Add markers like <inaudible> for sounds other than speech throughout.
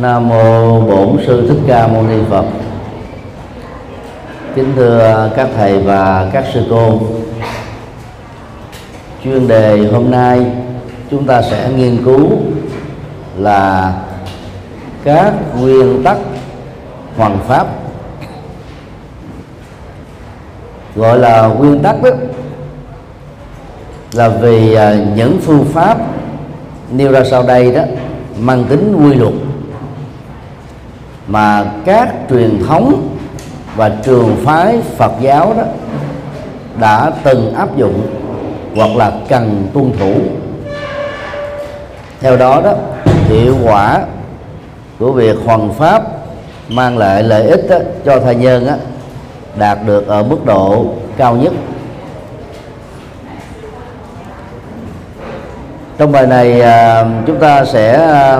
Nam mô Bổn sư Thích Ca Mâu Ni Phật. Kính thưa các thầy và các sư cô. Chuyên đề hôm nay chúng ta sẽ nghiên cứu là các nguyên tắc hoàn pháp gọi là nguyên tắc đó là vì à, những phương pháp nêu ra sau đây đó mang tính quy luật mà các truyền thống và trường phái Phật giáo đó đã từng áp dụng hoặc là cần tuân thủ. Theo đó đó hiệu quả của việc hoàn pháp mang lại lợi ích đó, cho thai nhân đó, đạt được ở mức độ cao nhất. Trong bài này à, chúng ta sẽ à,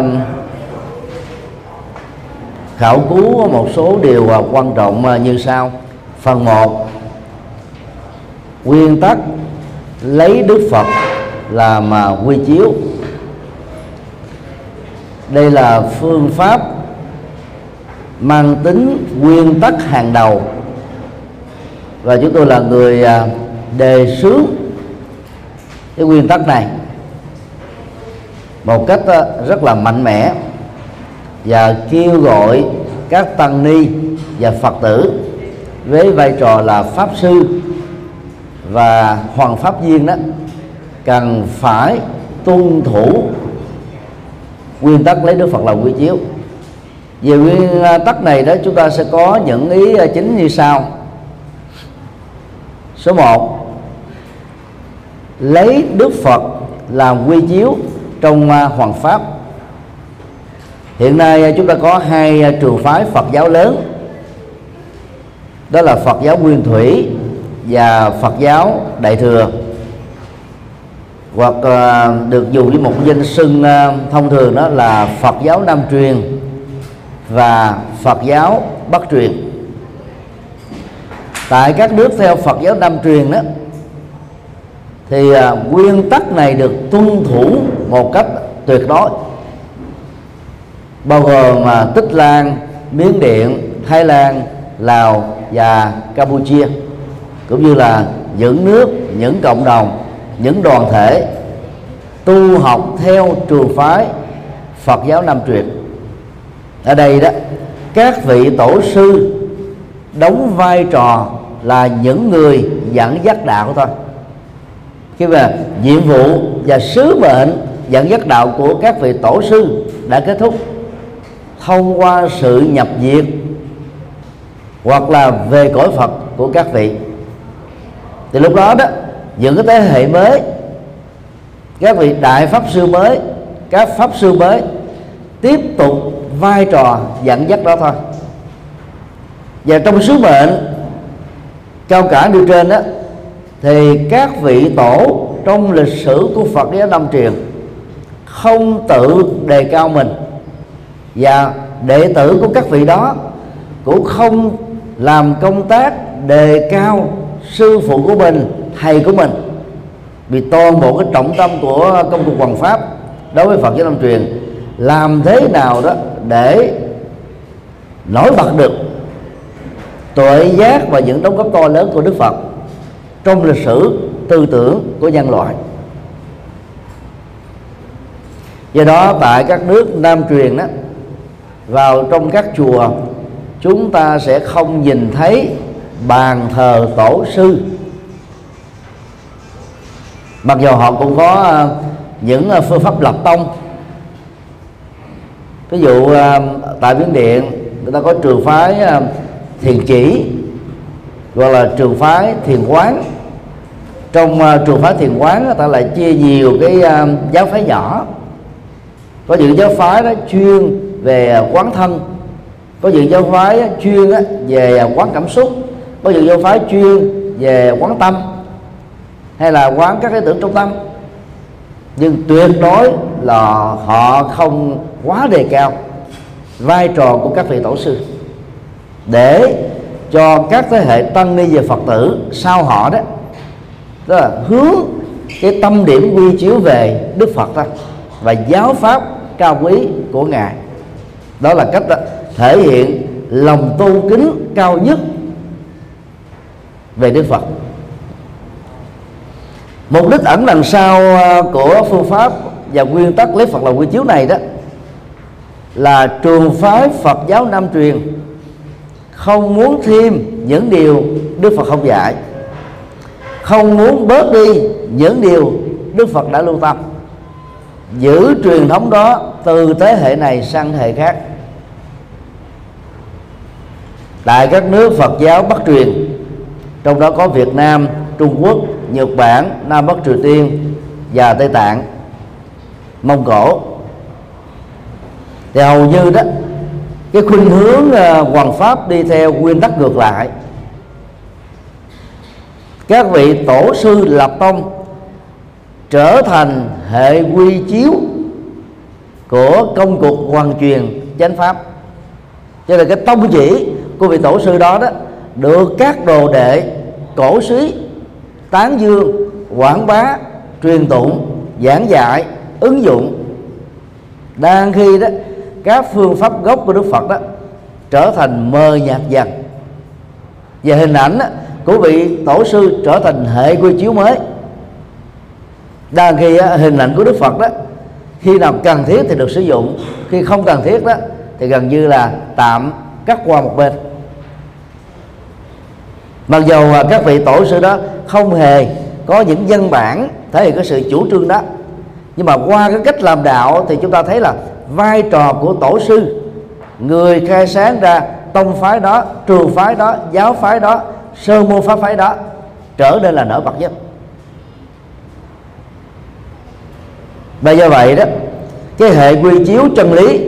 khảo cứu một số điều à, quan trọng à, như sau. Phần 1 nguyên tắc lấy đức phật làm à, quy chiếu. Đây là phương pháp mang tính nguyên tắc hàng đầu. Và chúng tôi là người đề xướng cái nguyên tắc này một cách rất là mạnh mẽ và kêu gọi các tăng ni và phật tử với vai trò là pháp sư và hoàng pháp viên đó, cần phải tuân thủ nguyên tắc lấy đức phật làm quy chiếu. Về nguyên à, tắc này đó, chúng ta sẽ có những ý à, chính như sau. Số 1 lấy đức phật làm quy chiếu trong à, hoàng pháp hiện nay à, chúng ta có hai à, trường phái Phật giáo lớn. Đó là Phật giáo Nguyên Thủy và Phật giáo Đại thừa. Hoặc à, được dùng với một danh xưng thông thường đó là Phật giáo Nam truyền và Phật giáo Bắc truyền. Tại các nước theo Phật giáo Nam truyền đó, thì nguyên tắc này được tuân thủ một cách tuyệt đối bao gồm mà Tích Lan, Miến Điện, Thái Lan, Lào và Campuchia cũng như là những nước, những cộng đồng, những đoàn thể tu học theo trường phái Phật giáo Nam truyền. Ở đây đó, các vị tổ sư đóng vai trò là những người dẫn dắt đạo thôi. Khi mà nhiệm vụ và sứ mệnh dẫn dắt đạo của các vị tổ sư đã kết thúc thông qua sự nhập diệt hoặc là về cõi Phật của các vị. Thì lúc đó đó, những cái thế hệ mới, các vị đại pháp sư mới, các pháp sư mới tiếp tục vai trò dẫn dắt đó thôi. Và trong sứ mệnh cao cả điều trên đó thì các vị tổ trong lịch sử của Phật giáo Nam truyền không tự đề cao mình và đệ tử của các vị đó cũng không làm công tác đề cao sư phụ của mình, thầy của mình. Vì toàn bộ cái trọng tâm của công cuộc hoàng pháp đối với Phật giáo Nam truyền làm thế nào đó để nổi bật được tuệ giác và những đóng góp to lớn của Đức Phật trong lịch sử tư tưởng của nhân loại. Do đó, tại các nước Nam truyền đó vào trong các chùa, chúng ta sẽ không nhìn thấy bàn thờ tổ sư. Mặc dù họ cũng có à, những à, phương pháp lập tông. Ví dụ à, tại miến điện, người ta có trường phái thiền chỉ, gọi là trường phái thiền quán. Trong trường phái thiền quán, người ta lại chia nhiều cái giáo phái nhỏ. Có những giáo phái đó chuyên về à, quán thân. Có những giáo phái chuyên về à, quán cảm xúc. Có những giáo phái chuyên về quán tâm, hay là quán các cái tưởng trong tâm. Nhưng tuyệt đối là họ không quá đề cao vai trò của các vị tổ sư. Để cho các thế hệ tăng ni về phật tử sau họ đó tức là hướng cái tâm điểm quy chiếu về đức phật đó, và giáo pháp cao quý của ngài đó là cách đó, thể hiện lòng tôn kính cao nhất về đức phật. Mục đích ẩn đằng sau ờ, của phương pháp và nguyên tắc lấy phật làm quy chiếu này đó là trường phái phật giáo nam truyền không muốn thêm những điều đức phật không dạy không muốn bớt đi những điều đức phật đã lưu tâm. Giữ truyền thống đó từ thế hệ này sang thế hệ khác tại các nước phật giáo bắc truyền, trong đó có việt nam, trung quốc, nhật bản, nam bắc triều tiên và tây tạng, mông cổ. Thì hầu như đó, cái khuynh hướng ờ, hoàng pháp đi theo nguyên tắc ngược lại. Các vị tổ sư lập tông trở thành hệ quy chiếu của công cuộc hoàn truyền chánh pháp. Cho nên cái tông chỉ của vị tổ sư đó đó được các đồ đệ cổ suý tán dương quảng bá truyền tụng giảng dạy ứng dụng. Đang khi đó các phương pháp gốc của đức phật đó trở thành mờ nhạt dần. Và hình ảnh đó, của vị tổ sư trở thành hệ quy chiếu mới. Đang khi đó, hình ảnh của đức phật đó khi nào cần thiết thì được sử dụng khi không cần thiết đó thì gần như là tạm cắt qua một bên mặc dù à, các vị tổ sư đó không hề có những văn bản thể hiện cái sự chủ trương đó, nhưng mà qua cái cách làm đạo thì chúng ta thấy là vai trò của tổ sư, người khai sáng ra tông phái đó trường phái đó, giáo phái đó, sơ môn pháp phái đó, trở nên là nổi bật nhất. Và do vậy đó, cái hệ quy chiếu chân lý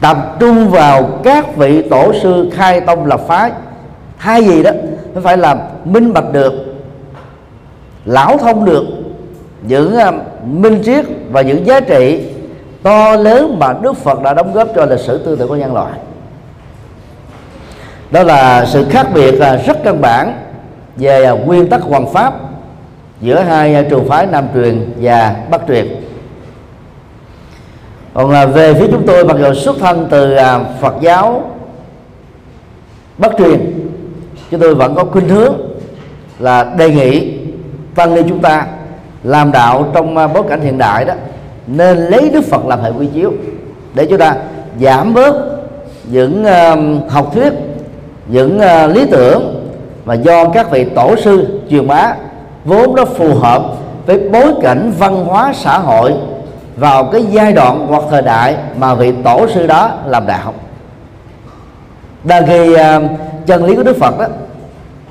tập trung vào các vị tổ sư khai tông lập phái hai gì đó nó phải làm minh bạch được lão thông được những uh, minh triết và những giá trị to lớn mà Đức Phật đã đóng góp cho lịch sử tư tưởng của nhân loại. Đó là sự khác biệt à, rất căn bản về à, nguyên tắc hoàng pháp giữa hai trường phái nam truyền và bắc truyền. Còn là về phía chúng tôi mặc dù xuất thân từ Phật giáo bắc truyền chúng tôi vẫn có khuynh hướng là đề nghị tăng ni chúng ta làm đạo trong à, bối cảnh hiện đại đó nên lấy Đức Phật làm hệ quy chiếu để chúng ta giảm bớt những uh, học thuyết những uh, lý tưởng mà do các vị tổ sư truyền bá vốn nó phù hợp với bối cảnh văn hóa xã hội vào cái giai đoạn hoặc thời đại mà vị tổ sư đó làm đạo đa khi à, chân lý của Đức Phật đó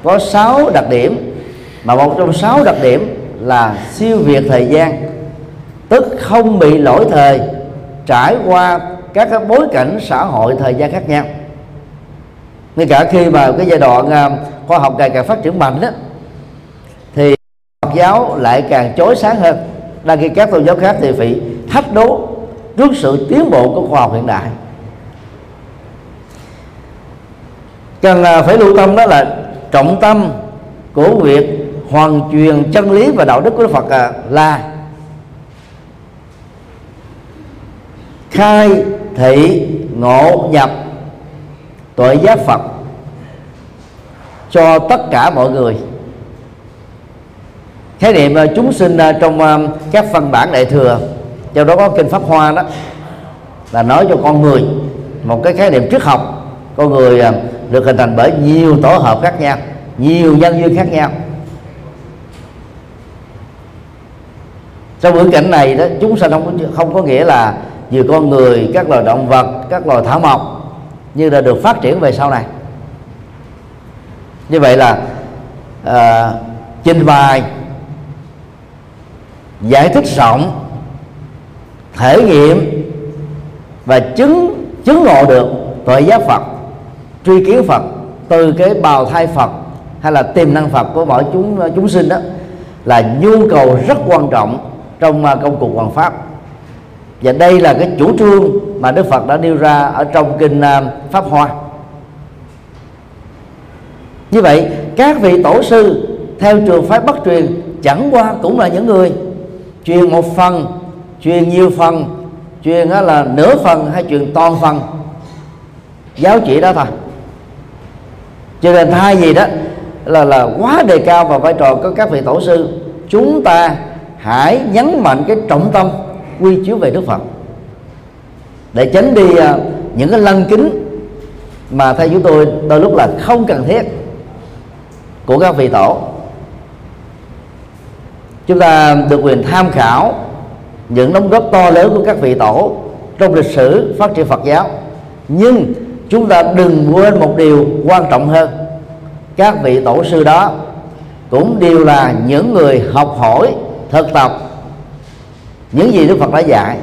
có 6 đặc điểm, mà một trong sáu đặc điểm là siêu việt thời gian, tức không bị lỗi thời, trải qua các cái bối cảnh xã hội thời gian khác nhau. Ngay cả khi mà cái giai đoạn à, khoa học ngày càng phát triển mạnh đó thì Phật giáo lại càng chói sáng hơn. Đang khi các tôn giáo khác thì bị thách đố trước sự tiến bộ của khoa học hiện đại. Cần à, phải lưu tâm đó là trọng tâm của việc hoàn truyền chân lý và đạo đức của Đức Phật à, là khai thị ngộ nhập tuệ giác Phật cho tất cả mọi người. Khái niệm à, chúng sinh trong các văn bản đại thừa, trong đó có kinh pháp hoa đó, là nói cho con người một cái khái niệm triết học. Con người được hình thành bởi nhiều tổ hợp khác nhau nhiều nhân duyên khác nhau. Trong bối cảnh này đó chúng sanh không có, không có nghĩa là nhiều con người các loài động vật các loài thảo mộc như là được phát triển về sau này. Như vậy là à, trình bày giải thích rộng thể nghiệm và chứng chứng ngộ được tội giác Phật truy kiến Phật, từ cái bào thai Phật hay là tiềm năng Phật của mỗi chúng chúng sinh đó, là nhu cầu rất quan trọng trong à, công cuộc hoàn pháp. Và đây là cái chủ trương mà Đức Phật đã nêu ra ở trong kinh à, Pháp Hoa. Như vậy, các vị tổ sư theo trường phái bất truyền chẳng qua cũng là những người truyền một phần, truyền nhiều phần, truyền à, là nửa phần hay truyền toàn phần. Giáo chỉ đó thôi cho nên thay gì đó là là quá đề cao vào vai trò của các vị tổ sư, chúng ta hãy nhấn mạnh cái trọng tâm quy chiếu về Đức Phật. Để tránh đi à, những cái lăng kính mà theo chúng tôi đôi lúc là không cần thiết của các vị tổ. Chúng ta được quyền tham khảo những đóng góp to lớn của các vị tổ trong lịch sử phát triển Phật giáo. Nhưng chúng ta đừng quên một điều quan trọng hơn. Các vị tổ sư đó cũng đều là những người học hỏi thực tập những gì Đức Phật đã dạy.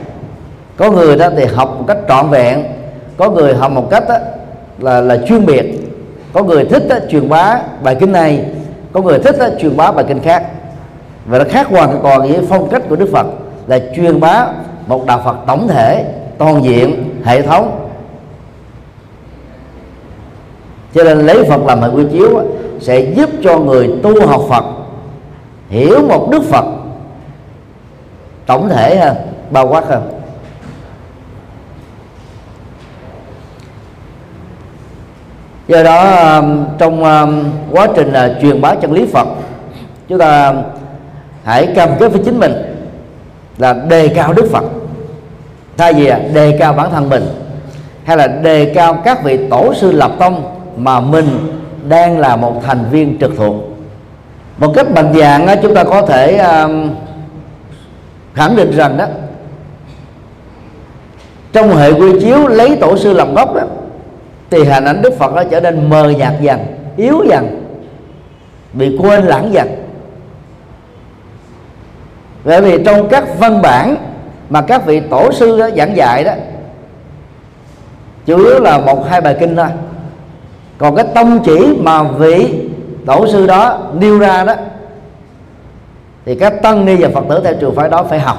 Có người đó thì học một cách trọn vẹn có người học một cách đó, là là chuyên biệt. Có người thích đó, truyền bá bài kinh này có người thích đó, truyền bá bài kinh khác. Và nó khác hoàn toàn với phong cách của Đức Phật là truyền bá một đạo Phật tổng thể toàn diện hệ thống cho nên lấy Phật làm hệ quy chiếu sẽ giúp cho người tu học Phật hiểu một Đức Phật tổng thể hơn, bao quát hơn. Do đó um, trong um, quá trình uh, truyền bá chân lý Phật, chúng ta hãy cam kết với chính mình là đề cao Đức Phật. Thay vì uh, đề cao bản thân mình, hay là đề cao các vị tổ sư lập tông mà mình đang là một thành viên trực thuộc. Một cách mạnh dạng chúng ta có thể um, khẳng định rằng đó trong hệ quy chiếu lấy tổ sư làm gốc đó thì hình ảnh đức phật nó trở nên mờ nhạt dần, yếu dần, bị quên lãng dần. Bởi vì trong các văn bản mà các vị tổ sư đó giảng dạy đó, chủ yếu là một, hai bài kinh thôi còn cái tông chỉ mà vị tổ sư đó nêu ra đó, thì các tăng ni và phật tử theo trường phái đó phải học,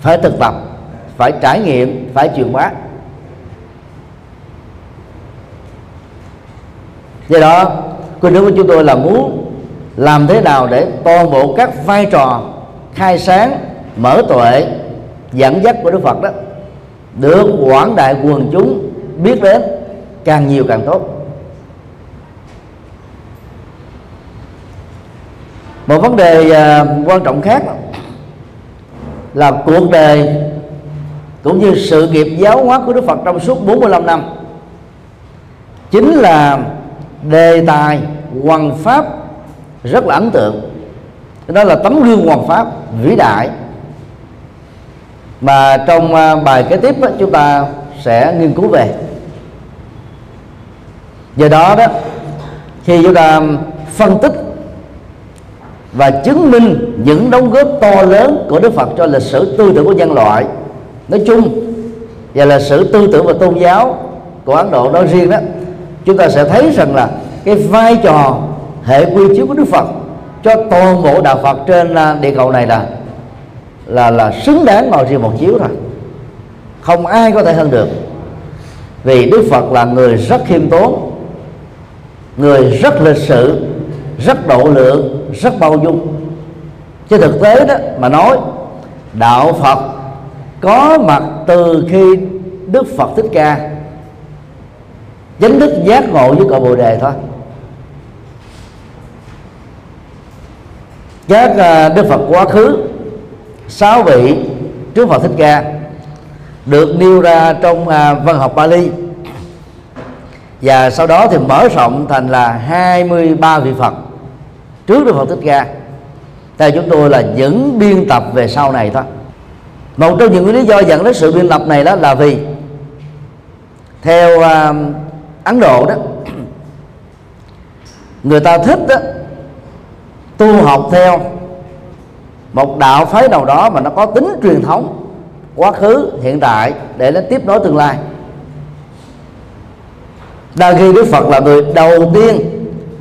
phải thực tập, phải trải nghiệm, phải truyền bá do đó khuyên hướng của chúng tôi là muốn làm thế nào để toàn bộ các vai trò khai sáng, mở tuệ, dẫn dắt của đức phật đó được quảng đại quần chúng biết đến càng nhiều càng tốt. Một vấn đề à, quan trọng khác là cuộc đời cũng như sự nghiệp giáo hóa của Đức Phật trong suốt 45 năm chính là đề tài hoàng pháp rất là ấn tượng. Đó là tấm gương hoàng pháp vĩ đại. Mà trong à, bài kế tiếp đó, chúng ta sẽ nghiên cứu về. Do đó đó khi chúng ta phân tích và chứng minh những đóng góp to lớn của Đức Phật cho lịch sử tư tưởng của nhân loại. Nói chung, và lịch sử tư tưởng và tôn giáo của Ấn Độ nói riêng đó, chúng ta sẽ thấy rằng là cái vai trò, hệ quy chiếu của Đức Phật cho toàn bộ đạo Phật trên à, địa cầu này là là là xứng đáng ngồi riêng một chiếu thôi. Không ai có thể hơn được. Vì Đức Phật là người rất khiêm tốn, người rất lịch sự, rất độ lượng rất bao dung. Chứ thực tế đó mà nói, đạo Phật có mặt từ khi Đức Phật Thích Ca. Chính thức giác ngộ với cội bồ đề thôi. Các à, Đức Phật quá khứ, sáu vị trước Phật Thích Ca được nêu ra trong à, văn học Bali. Và sau đó thì mở rộng thành là 23 vị Phật trước Đức Phật Thích Ca. Theo chúng tôi là những biên tập về sau này thôi. Một trong những lý do dẫn đến sự biên tập này đó là vì theo uh, Ấn Độ đó <clears throat> người ta thích đó tu học theo một đạo phái nào đó mà nó có tính truyền thống quá khứ hiện tại để nó tiếp nối tương lai. Đa khi đức phật là người đầu tiên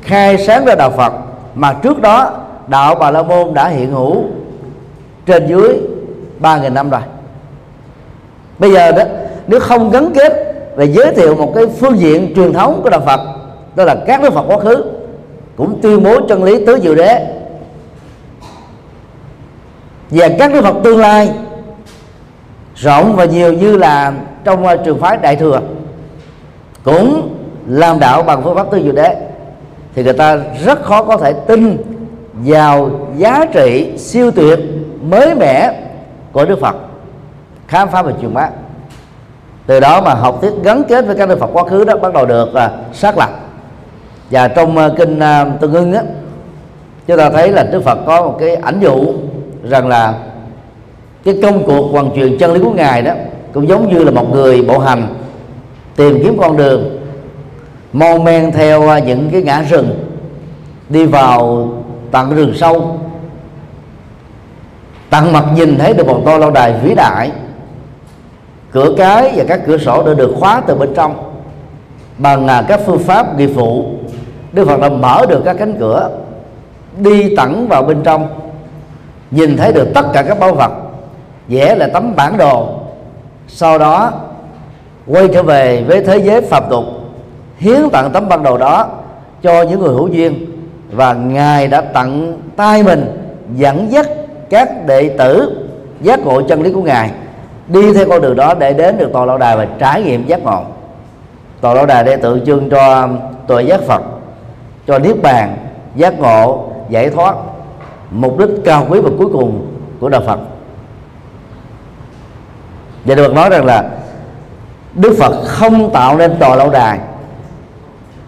khai sáng ra đạo phật mà trước đó, đạo bà la môn đã hiện hữu trên dưới ba nghìn năm rồi. Bây giờ đó, nếu không gắn kết và giới thiệu một cái phương diện truyền thống của đạo Phật, đó là các đức Phật quá khứ, cũng tuyên bố chân lý tứ diệu đế. Và các đức Phật tương lai rộng và nhiều như là trong ờ, trường phái đại thừa cũng làm đạo bằng phương pháp tư diệu đế thì người ta rất khó có thể tin vào giá trị siêu tuyệt mới mẻ của Đức Phật. Khám phá và truyền bá. Từ đó mà học thuyết gắn kết với các đức Phật quá khứ đó bắt đầu được uh, xác lập. Và trong uh, kinh uh, tương ưng á chúng ta thấy là Đức Phật có một cái ảnh dụ rằng là cái công cuộc hoàn truyền chân lý của ngài đó cũng giống như là một người bộ hành tìm kiếm con đường mon men theo à, những cái ngã rừng đi vào tận rừng sâu. Tận mặt nhìn thấy được một to lâu đài vĩ đại. Cửa cái và các cửa sổ đã được khóa từ bên trong. Bằng à, các phương pháp nghiệp vụ, Đức Phật đã mở được các cánh cửa, đi tận vào bên trong, nhìn thấy được tất cả các báu vật, vẽ là tấm bản đồ. Sau đó, quay trở về với thế giới phạm tục hiến tặng tấm bản đồ đó cho những người hữu duyên và ngài đã tặng tay mình dẫn dắt các đệ tử giác ngộ chân lý của ngài đi theo con đường đó để đến được tòa lâu đài và trải nghiệm giác ngộ. Tòa lâu đài để tượng trưng cho tòa giác phật, cho niết bàn, giác ngộ, giải thoát, mục đích cao quý và cuối cùng của đạo phật. Và được nói rằng là đức phật không tạo nên tòa lâu đài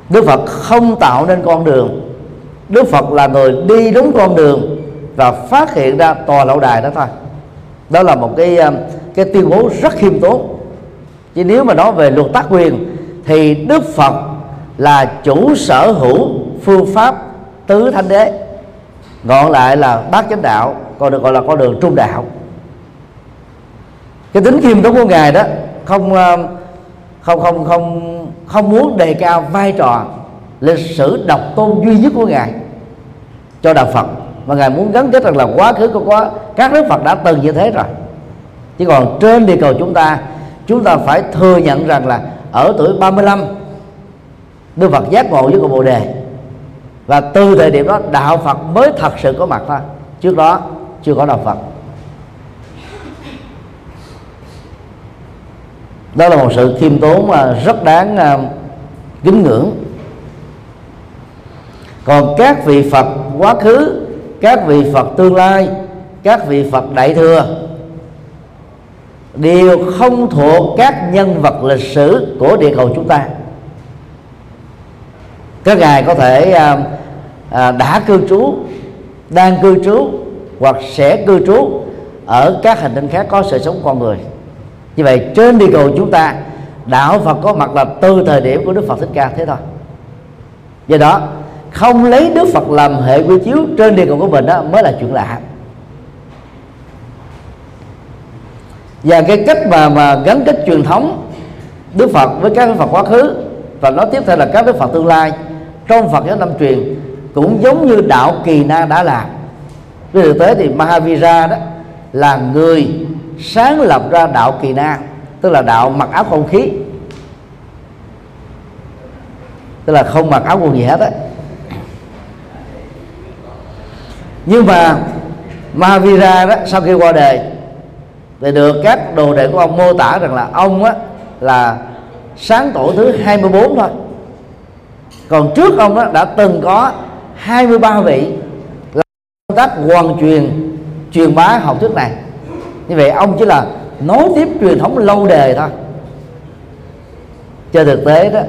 đức phật không tạo nên con đường. Đức phật là người đi đúng con đường và phát hiện ra tòa lậu đài đó thôi. Đó là một cái um, cái tuyên bố rất khiêm tốn. Chứ nếu mà nói về luật tác quyền, thì đức phật là chủ sở hữu phương pháp tứ thanh đế. Gọn lại là bát chánh đạo, còn được gọi là con đường trung đạo. Cái tính khiêm tốn của ngài đó, không um, không không không không muốn đề cao vai trò lịch sử độc tôn duy nhất của ngài cho đạo Phật. Và ngài muốn gắn kết rằng là quá khứ của quá, các đức Phật đã từng như thế rồi. Chứ còn trên địa cầu chúng ta chúng ta phải thừa nhận rằng là ở tuổi 35 Đức Phật giác ngộ với cội Bồ đề. Và từ thời điểm đó, đạo Phật mới thật sự có mặt thôi. Trước đó, chưa có đạo Phật. Đó là một sự khiêm tốn mà rất đáng à, kính ngưỡng. Còn các vị phật quá khứ các vị phật tương lai các vị phật đại thừa đều không thuộc các nhân vật lịch sử của địa cầu chúng ta. Các ngài có thể à, à, đã cư trú đang cư trú hoặc sẽ cư trú ở các hành tinh khác có sự sống con người như vậy trên địa cầu chúng ta, đạo phật có mặt là từ thời điểm của đức phật thích ca thế thôi. Do đó, không lấy đức phật làm hệ quy chiếu trên địa cầu của mình đó mới là chuyện lạ. Và cái cách mà mà gắn kết truyền thống đức phật với các đức phật quá khứ, và nói tiếp theo là các đức phật tương lai, trong phật giáo năm truyền cũng giống như đạo kỳ na đã làm với thực tế thì mahavira đó là người sáng lập ra đạo kỳ na, tức là đạo mặc áo không khí. Tức là không mặc áo quần gì hết á. Nhưng mà Mahavira đó, sau khi qua đời, thì được các đồ đệ của ông mô tả rằng là ông á, là sáng tổ thứ 24 thôi. Còn trước ông đó đã từng có 23 vị làm công tác hoàn truyền truyền bá học thuyết này như vậy ông chỉ là nối tiếp truyền thống lâu đời thôi. Trên thực tế đó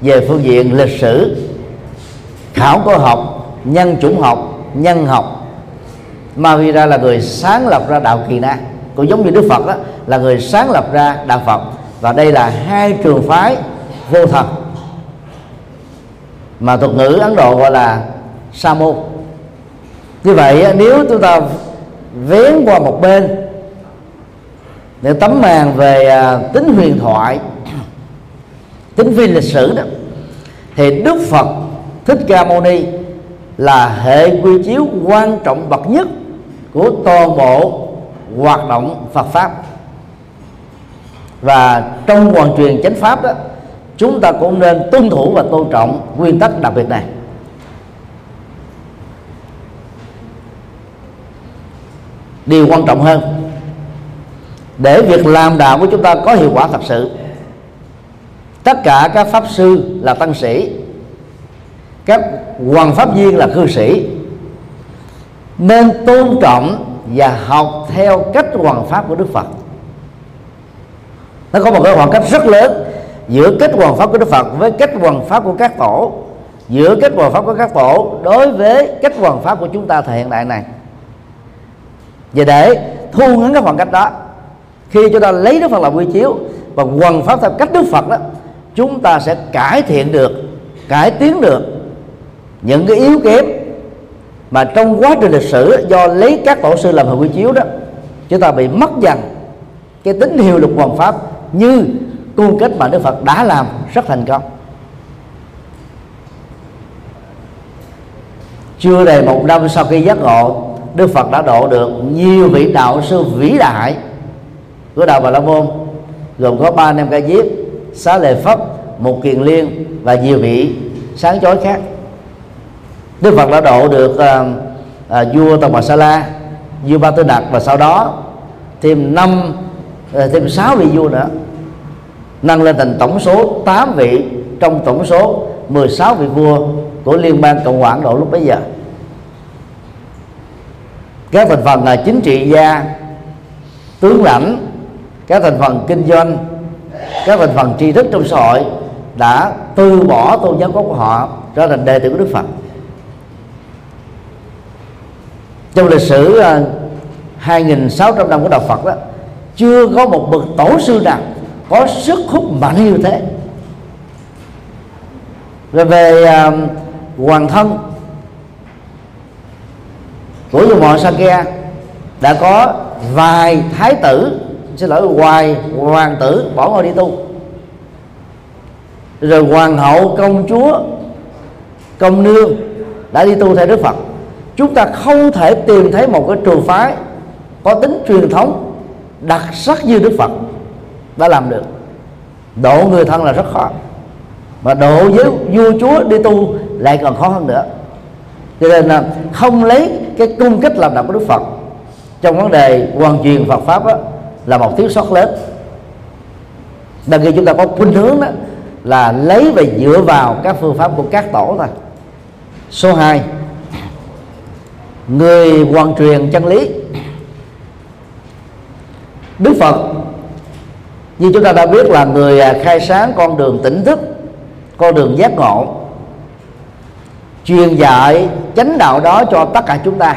về phương diện lịch sử khảo cổ học nhân chủng học nhân học Mahavira là người sáng lập ra đạo kỳ na. Cũng giống như Đức Phật đó, là người sáng lập ra đạo Phật. Và đây là hai trường phái vô thần. Mà thuật ngữ Ấn Độ gọi là sa môn. Như vậy nếu chúng ta vén qua một bên những tấm màn về à, tính huyền thoại <clears throat> tính phi lịch sử đó, thì Đức Phật Thích Ca Mâu Ni là hệ quy chiếu quan trọng bậc nhất của toàn bộ hoạt động Phật pháp. Và trong hoàn truyền chánh pháp đó, chúng ta cũng nên tuân thủ và tôn trọng nguyên tắc đặc biệt này. Điều quan trọng hơn để việc làm đạo của chúng ta có hiệu quả thật sự. Tất cả các pháp sư là tăng sĩ. Các hoàng pháp viên là cư sĩ. Nên tôn trọng và học theo cách hoàn pháp của đức phật. Nó có một cái khoảng cách rất lớn giữa cách hoàn pháp của đức phật với cách hoàn pháp của các tổ. Giữa cách hoàn pháp của các tổ đối với cách hoàn pháp của chúng ta thời hiện đại này. Và để thu ngắn cái khoảng cách đó khi chúng ta lấy đức phật làm quy chiếu và quần pháp theo cách đức phật đó, chúng ta sẽ cải thiện được, cải tiến được những cái yếu kém mà trong quá trình lịch sử do lấy các tổ sư làm hình quy chiếu đó, chúng ta bị mất dần cái tính hiệu lực hoàn pháp như cung cách mà Đức Phật đã làm rất thành công. Chưa đầy một năm sau khi giác ngộ, Đức Phật đã độ được nhiều vị đạo sư vĩ đại của đạo Bà La Môn gồm có ba nam ca diếp xá lệ pháp một kiền liên và nhiều vị sáng chói khác. Đức Phật đã độ được à, à, vua Tông Bà Sa La vua Ba Tư Đạt và sau đó thêm năm à, thêm sáu vị vua nữa nâng lên thành tổng số 8 vị. Trong tổng số 16 vị vua của Liên bang Cộng hòa Ấn Độ lúc bấy giờ. Các thành phần là chính trị gia tướng lãnh các thành phần kinh doanh các thành phần tri thức trong xã hội đã từ bỏ tôn giáo của họ trở thành đệ tử của Đức Phật. Trong lịch sử à, 2.600 năm của đạo Phật đó chưa có một bậc tổ sư nào có sức hút mạnh như thế. Rồi về uh, hoàng thân của vua mọ Sakya đã có vài thái tử xin lỗi hoài hoàng tử bỏ ngôi đi tu. Rồi hoàng hậu công chúa công nương đã đi tu theo đức phật. Chúng ta không thể tìm thấy một cái trường phái có tính truyền thống đặc sắc như đức phật đã làm được. Độ người thân là rất khó mà độ với vua chúa đi tu lại còn khó hơn nữa. Cho nên là không lấy cái cung cách làm đạo của đức phật. Trong vấn đề hoàn truyền phật pháp đó, là một thiếu sót lớn. Đằng kia chúng ta có khuynh hướng đó là lấy và dựa vào các phương pháp của các tổ thôi. Số 2 người hoàn truyền chân lý. Đức phật, như chúng ta đã biết là người à, khai sáng con đường tỉnh thức, con đường giác ngộ, truyền dạy chánh đạo đó cho tất cả chúng ta.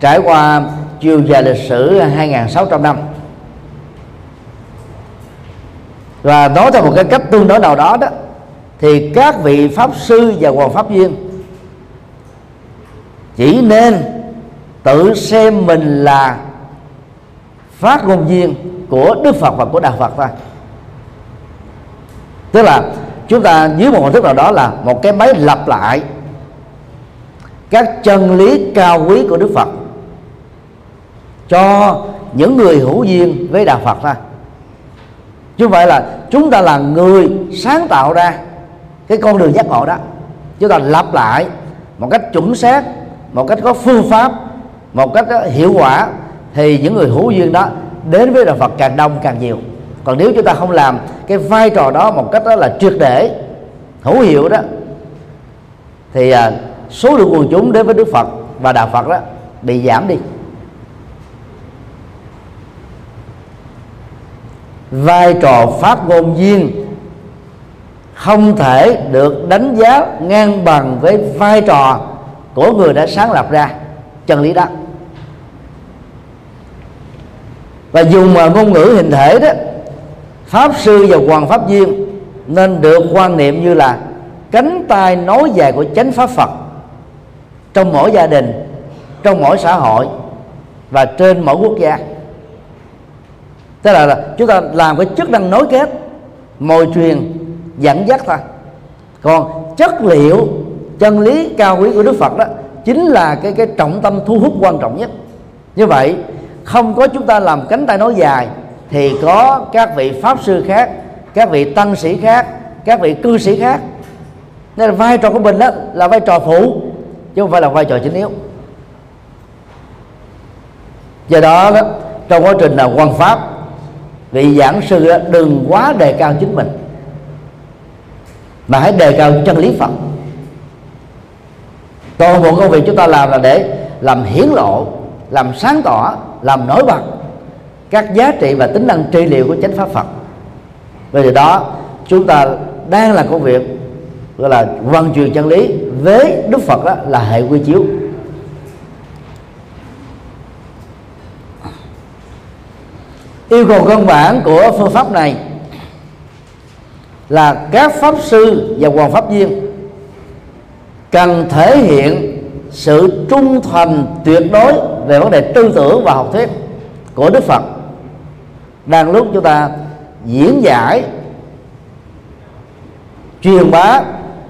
Trải qua chiều dài lịch sử 2.600 năm và nói theo một cái cách tương đối nào đó đó, thì các vị pháp sư và hoàng pháp viên chỉ nên tự xem mình là phát ngôn viên của Đức Phật và của Đạo Phật thôi. Tức là chúng ta dưới một hình thức nào đó là một cái máy lặp lại các chân lý cao quý của Đức Phật cho những người hữu duyên với Đạo Phật thôi chứ không phải là chúng ta là người sáng tạo ra cái con đường giác ngộ đó. Chúng ta lặp lại một cách chuẩn xác, một cách có phương pháp, một cách ờ, hiệu quả thì những người hữu duyên đó đến với đạo Phật càng đông càng nhiều. Còn nếu chúng ta không làm cái vai trò đó một cách, đó là triệt để, hữu hiệu đó, thì à, số lượng quần chúng đến với Đức Phật và đạo Phật đó bị giảm đi. Vai trò phát ngôn viên không thể được đánh giá ngang bằng với vai trò của người đã sáng lập ra chân lý đó. Và dùng ngôn ngữ hình thể đó, pháp sư và hoàng pháp viên nên được quan niệm như là cánh tay nối dài của chánh pháp phật trong mỗi gia đình, trong mỗi xã hội và trên mỗi quốc gia tức là, là chúng ta làm cái chức năng nối kết mồi truyền dẫn dắt thôi còn chất liệu chân lý cao quý của đức phật đó chính là cái cái trọng tâm thu hút quan trọng nhất. Như vậy không có chúng ta làm cánh tay nói dài thì có các vị pháp sư khác các vị tăng sĩ khác các vị cư sĩ khác. Nên là vai trò của mình đó là vai trò phụ chứ không phải là vai trò chính yếu. Do đó, đó trong quá trình là quan pháp vị giảng sư đừng quá đề cao chính mình, mà hãy đề cao chân lý phật. Toàn bộ công việc chúng ta làm là để làm hiển lộ, làm sáng tỏ, làm nổi bật các giá trị và tính năng trị liệu của chánh pháp phật. Vì vậy đó, chúng ta đang là công việc, gọi là vận truyền chân lý với đức phật đó là hệ quy chiếu. Yêu cầu căn bản của phương pháp này là các pháp sư và hoàng pháp viên cần thể hiện sự trung thành tuyệt đối về vấn đề tư tưởng và học thuyết của Đức Phật. Đang lúc chúng ta diễn giải, truyền bá,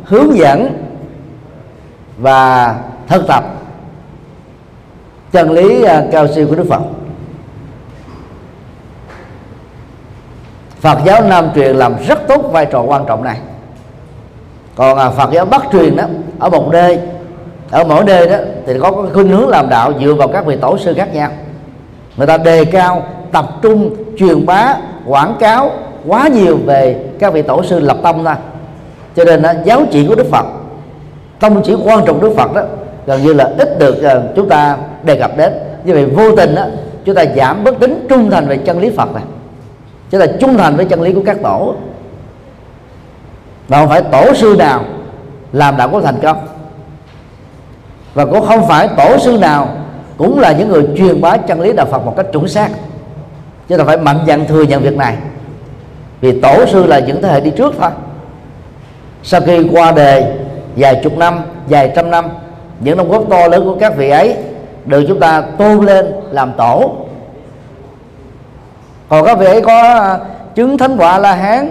hướng dẫn và thực tập chân lý à, cao siêu của Đức Phật. Phật giáo Nam truyền làm rất tốt vai trò quan trọng này. Còn à, Phật giáo Bắc truyền đó ở một nơi ở mỗi nơi đó thì có cái khuynh hướng làm đạo dựa vào các vị tổ sư khác nhau. Người ta đề cao tập trung truyền bá quảng cáo quá nhiều về các vị tổ sư lập tâm ra. Cho nên đó, giáo chỉ của đức phật tông chỉ quan trọng đức phật đó gần như là ít được uh, chúng ta đề cập đến. Như vậy vô tình đó chúng ta giảm bất tính trung thành về chân lý phật này chúng ta trung thành với chân lý của các tổ. Và không phải tổ sư nào làm đạo có thành công. Và cũng không phải tổ sư nào cũng là những người truyền bá chân lý đạo Phật một cách chuẩn xác. Chúng ta phải mạnh dạn thừa nhận việc này. Vì tổ sư là những thế hệ đi trước thôi. Sau khi qua đề vài chục năm, vài trăm năm, những đóng góp to lớn của các vị ấy được chúng ta tôn lên làm tổ còn các vị ấy có ờ, chứng thánh quả la hán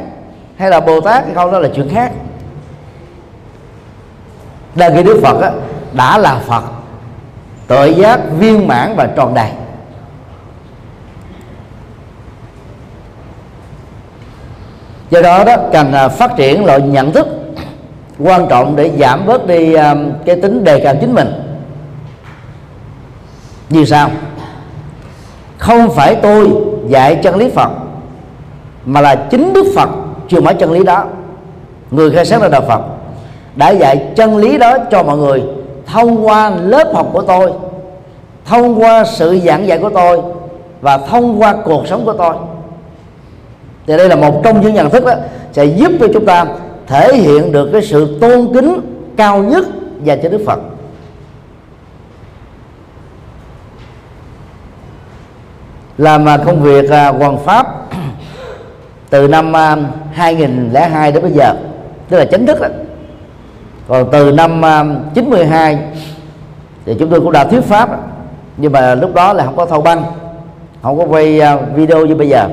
hay là bồ tát thì không đó là chuyện khác. Đang khi đức phật á, đã là phật tự giác viên mãn và tròn đầy. Do đó đó cần ờ, phát triển loại nhận thức quan trọng để giảm bớt đi ờ, cái tính đề cao chính mình. Như sao? Không phải tôi dạy chân lý phật, mà là chính đức phật truyền bá chân lý đó. Người khai sáng ra đạo phật, đã dạy chân lý đó cho mọi người thông qua lớp học của tôi, thông qua sự giảng dạy của tôi, và thông qua cuộc sống của tôi. Thì đây là một trong những nhận thức đó, sẽ giúp cho chúng ta thể hiện được cái sự tôn kính cao nhất dành cho Đức Phật. Làm à, công việc à, hoàn hoàng pháp <clears throat> từ năm à, 2002 đến bây giờ, tức là chính thức đó còn từ năm 92 thì chúng tôi cũng đã thuyết pháp nhưng mà lúc đó là không có thâu băng, không có quay video như bây giờ.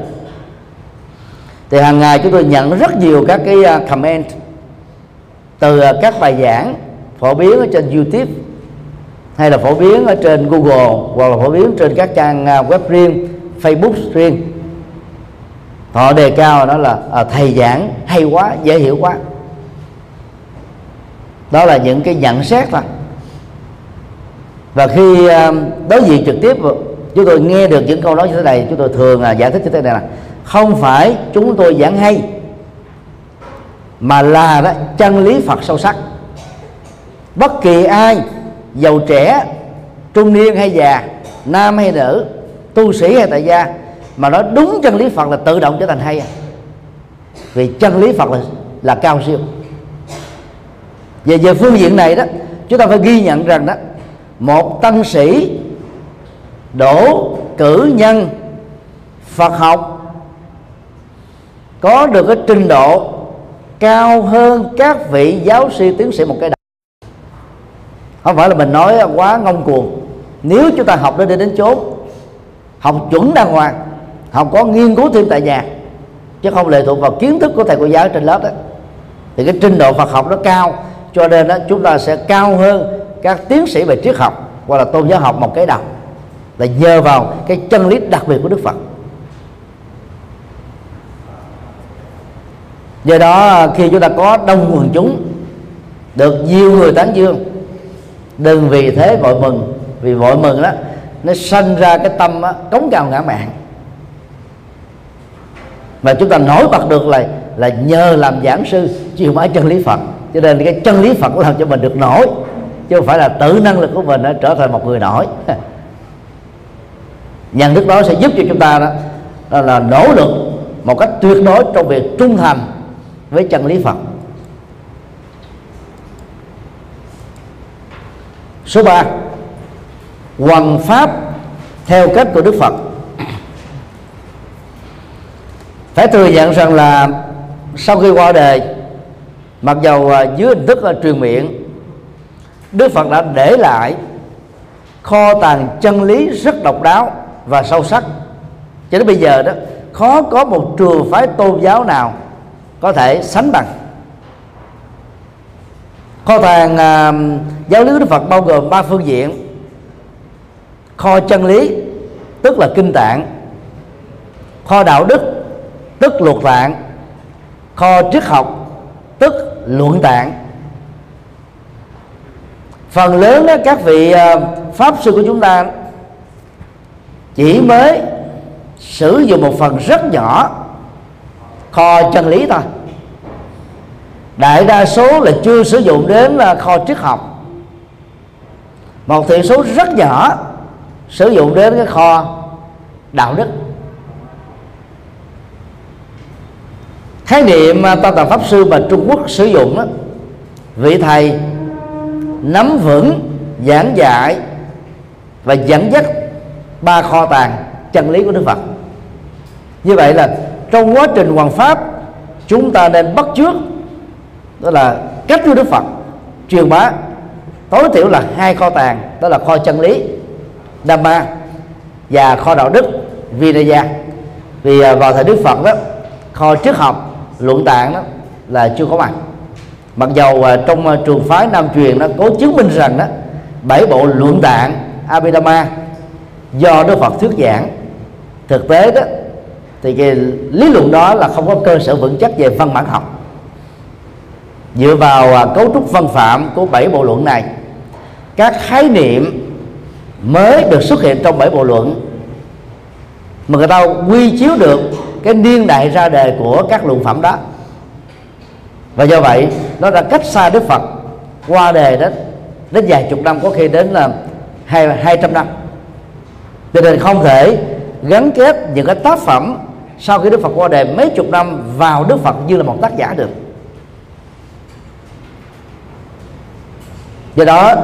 Thì hàng ngày chúng tôi nhận rất nhiều các cái comment từ các bài giảng phổ biến ở trên YouTube hay là phổ biến ở trên Google hoặc là phổ biến trên các trang web riêng. Facebook riêng. Họ đề cao đó là à, thầy giảng hay quá dễ hiểu quá. Đó là những cái nhận xét thôi. Và khi à, đối diện trực tiếp chúng tôi nghe được những câu nói như thế này chúng tôi thường à, giải thích như thế này là không phải chúng tôi giảng hay mà là đó, chân lý Phật sâu sắc. Bất kỳ ai giàu trẻ trung niên hay già nam hay nữ tu sĩ hay tại gia mà nói đúng chân lý Phật là tự động trở thành hay. À. vì chân lý Phật là, là cao siêu. Về về phương diện này đó chúng ta phải ghi nhận rằng đó một tăng sĩ đổ cử nhân Phật học có được cái trình độ cao hơn các vị giáo sư tiến sĩ một cái đầu không phải là mình nói quá ngông cuồng. Nếu chúng ta học đến đi đến chốn học chuẩn đàng hoàng học có nghiên cứu thêm tại nhà chứ không lệ thuộc vào kiến thức của thầy cô giáo trên lớp đó. Thì cái trình độ Phật học nó cao cho nên đó, chúng ta sẽ cao hơn các tiến sĩ về triết học hoặc là tôn giáo học một cái đầu là nhờ vào cái chân lý đặc biệt của Đức Phật. Do đó khi chúng ta có đông quần chúng được nhiều người tán dương đừng vì thế vội mừng vì vội mừng đó nó sanh ra cái tâm á, cống cao ngã mạng mà chúng ta nổi bật được là là nhờ làm giảng sư chiều mãi chân lý Phật. Cho nên cái chân lý Phật làm cho mình được nổi chứ không phải là tự năng lực của mình đã trở thành một người nổi. <laughs> Nhận thức đó sẽ giúp cho chúng ta đó là, là nỗ lực một cách tuyệt đối trong việc trung thành với chân lý Phật. Số 3 hoằng pháp theo cách của Đức Phật. Phải thừa nhận rằng là sau khi qua đời mặc dầu à, dưới hình thức là truyền miệng Đức Phật đã để lại kho tàng chân lý rất độc đáo và sâu sắc. Cho đến bây giờ đó khó có một trường phái tôn giáo nào có thể sánh bằng. Kho tàng uh, giáo lý Đức Phật bao gồm ba phương diện kho chân lý tức là kinh tạng. Kho đạo đức tức luật tạng. Kho triết học tức luận tạng. Phần lớn đó, các vị ờ, pháp sư của chúng ta chỉ mới sử dụng một phần rất nhỏ kho chân lý thôi. Đại đa số là chưa sử dụng đến ờ, kho triết học. Một thiểu số rất nhỏ sử dụng đến cái kho đạo đức. Khái niệm tam tạng pháp sư mà trung quốc sử dụng đó, vị thầy nắm vững giảng dạy và dẫn dắt ba kho tàng chân lý của đức phật. Như vậy là trong quá trình hoàn pháp chúng ta nên bắt trước đó là cách của đức phật truyền bá tối thiểu là hai kho tàng đó là kho chân lý. Dhamma và kho đạo đức Vinaya. Vì à, vào thời Đức Phật đó, kho triết học, luận tạng đó là chưa có mặt mặc dầu à, trong à, trường phái nam truyền nó cố chứng minh rằng đó, bảy bộ luận tạng Abhidhamma do Đức Phật thuyết giảng. Thực tế đó, thì cái lý luận đó là không có cơ sở vững chắc về văn bản học. Dựa vào cấu trúc văn phạm của bảy bộ luận này, các khái niệm mới được xuất hiện trong bảy bộ luận, mà người ta quy chiếu được cái niên đại ra đề của các luận phẩm đó. Và do vậy, nó đã cách xa Đức Phật qua đề đó đến vài chục năm, có khi đến là hai hai trăm năm. Cho nên không thể gắn kết những cái tác phẩm sau khi Đức Phật qua đề mấy chục năm vào Đức Phật như là một tác giả được. Do đó,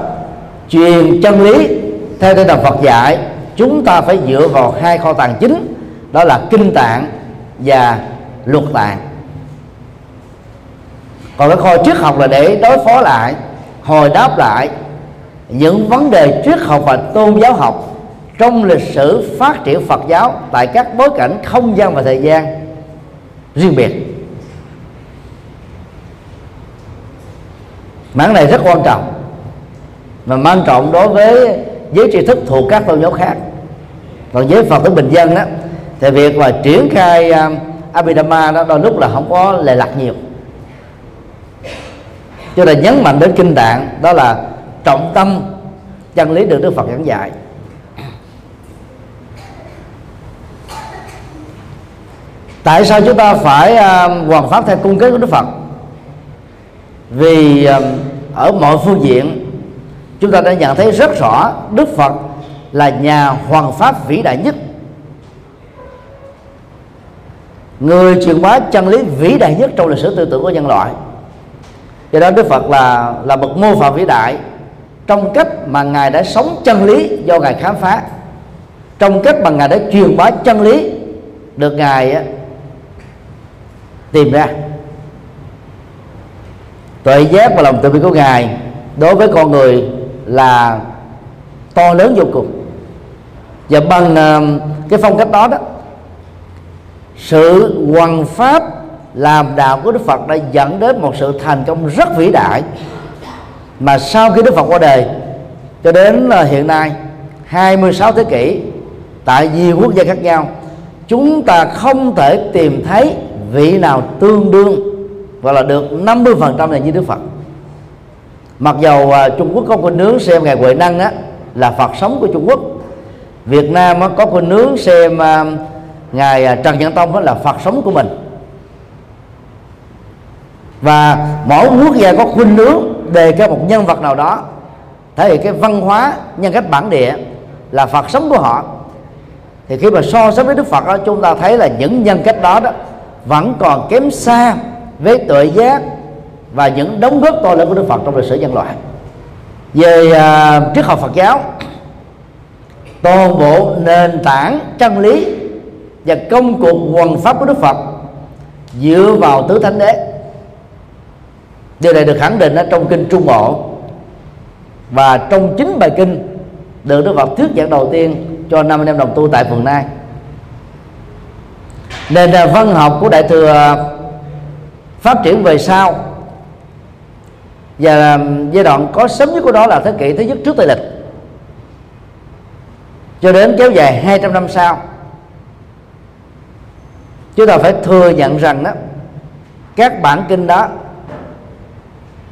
truyền chân lý theo tinh thần Phật dạy, chúng ta phải dựa vào hai kho tàng chính, đó là kinh tạng và luật tạng. Còn cái kho triết học là để đối phó lại, hồi đáp lại những vấn đề triết học và tôn giáo học trong lịch sử phát triển Phật giáo tại các bối cảnh không gian và thời gian riêng biệt. Mảng này rất quan trọng và mang trọng đối với giới tri thức thuộc các tôn giáo khác. Còn với Phật tử bình dân đó thì việc mà triển khai uh, Abhidhamma đó đôi lúc là không có lệ lạc nhiều. Cho nên nhấn mạnh đến kinh tạng đó là trọng tâm chân lý được Đức Phật giảng dạy. Tại sao chúng ta phải uh, hoàn pháp theo cung kết của đức phật? Vì uh, ở mọi phương diện chúng ta đã nhận thấy rất rõ đức phật là nhà hoàng pháp vĩ đại nhất. Người truyền bá chân lý vĩ đại nhất trong lịch sử tư tưởng của nhân loại. Do đó đức phật là là bậc mô phạm vĩ đại trong cách mà ngài đã sống chân lý do ngài khám phá. Trong cách mà ngài đã truyền bá chân lý được ngài tìm ra. Tuệ giác và lòng từ bi của ngài đối với con người là to lớn vô cùng. Và bằng uh, cái phong cách đó đó sự hoàn pháp làm đạo của Đức Phật đã dẫn đến một sự thành công rất vĩ đại. Mà sau khi Đức Phật qua đời cho đến uh, hiện nay 26 thế kỷ tại nhiều quốc gia khác nhau chúng ta không thể tìm thấy vị nào tương đương và là được 50% là như Đức Phật mặc dầu à, Trung Quốc có khuynh nướng xem ngài Huệ Năng á là Phật sống của Trung Quốc. Việt Nam á, có khuynh nướng xem à, ngài à, Trần Nhân Tông á, là Phật sống của mình. Và mỗi quốc gia có khuynh nướng đề cao một nhân vật nào đó. Thể hiện cái văn hóa nhân cách bản địa là Phật sống của họ. Thì khi mà so sánh với Đức Phật đó, chúng ta thấy là những nhân cách đó đó vẫn còn kém xa với tuệ giác và những đóng góp to lớn của Đức Phật trong lịch sử nhân loại. Về uh, triết học Phật giáo toàn bộ nền tảng chân lý và công cuộc hoàn pháp của Đức Phật dựa vào tứ thánh đế. Điều này được khẳng định ở trong kinh Trung Bộ. Và trong chính bài kinh được Đức Phật thuyết giảng đầu tiên cho năm anh em đồng tu tại phường Nai. Nền văn học của đại thừa à, phát triển về sau và um, giai đoạn có sớm nhất của đó là thế kỷ thứ nhất trước tây lịch. Cho đến kéo dài 200 năm sau, chúng ta phải thừa nhận rằng đó các bản kinh đó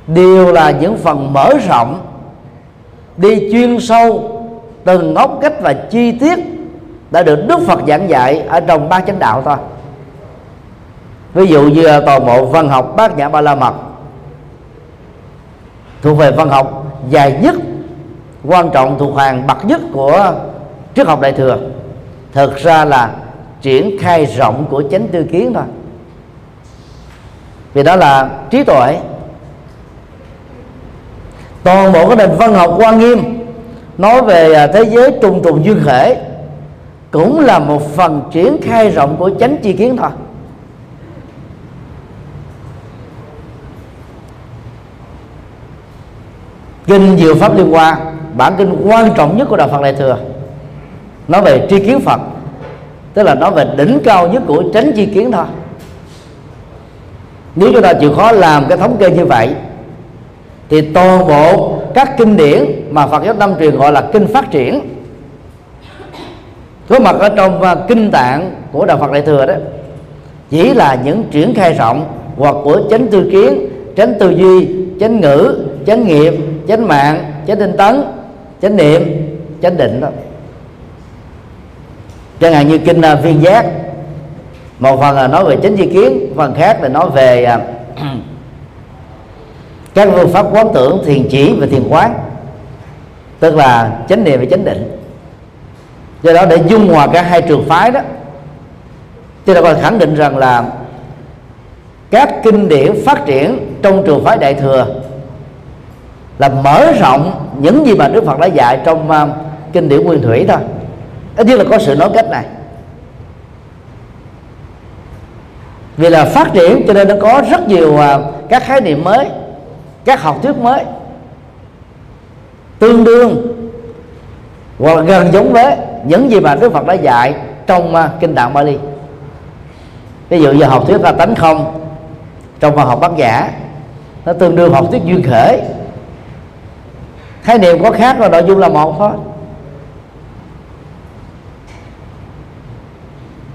đều là những phần mở rộng, đi chuyên sâu từng ngóc cách và chi tiết đã được Đức Phật giảng dạy ở trong ba chánh đạo thôi. Ví dụ như toàn bộ văn học bát nhã ba la mật thuộc về văn học dài nhất, quan trọng thuộc hàng bậc nhất của triết học đại thừa. Thực ra là triển khai rộng của chánh tư kiến thôi. Vì đó là trí tuệ. Toàn bộ cái nền văn học quan nghiêm, nói về à, thế giới trùng trùng duyên khể cũng là một phần triển khai rộng của chánh tri kiến thôi. Kinh diệu pháp liên quan bản kinh quan trọng nhất của đạo phật đại thừa. Nói về tri kiến phật, tức là nói về đỉnh cao nhất của chánh tri kiến thôi. Nếu chúng ta chịu khó làm cái thống kê như vậy, thì toàn bộ các kinh điển mà Phật giáo Tâm truyền gọi là kinh phát triển có mặt ở trong à, kinh tạng của đạo Phật Đại thừa đó, chỉ là những triển khai rộng hoặc của chánh tư kiến, chánh tư duy, chánh ngữ, chánh nghiệp chánh mạng, chánh tinh tấn, chánh niệm, chánh định đó. Chẳng hạn như kinh à, viên giác, một phần là nói về chánh tri kiến phần khác là nói về à, <clears throat> các phương pháp quán tưởng thiền chỉ và thiền quán, tức là chánh niệm và chánh định. Do đó để dung hòa cả hai trường phái đó, chúng ta còn khẳng định rằng là các kinh điển phát triển trong trường phái đại thừa là mở rộng những gì mà Đức Phật đã dạy trong uh, kinh điển nguyên thủy thôi. Ít nhất là có sự nối kết này. Vì là phát triển cho nên nó có rất nhiều uh, các khái niệm mới các học thuyết mới tương đương hoặc là gần giống với những gì mà Đức Phật đã dạy trong uh, kinh Đạo Bali. Ví dụ như học thuyết là tánh không trong phần học bát giả nó tương đương học thuyết duyên khởi khái niệm có khác là nội dung là một thôi.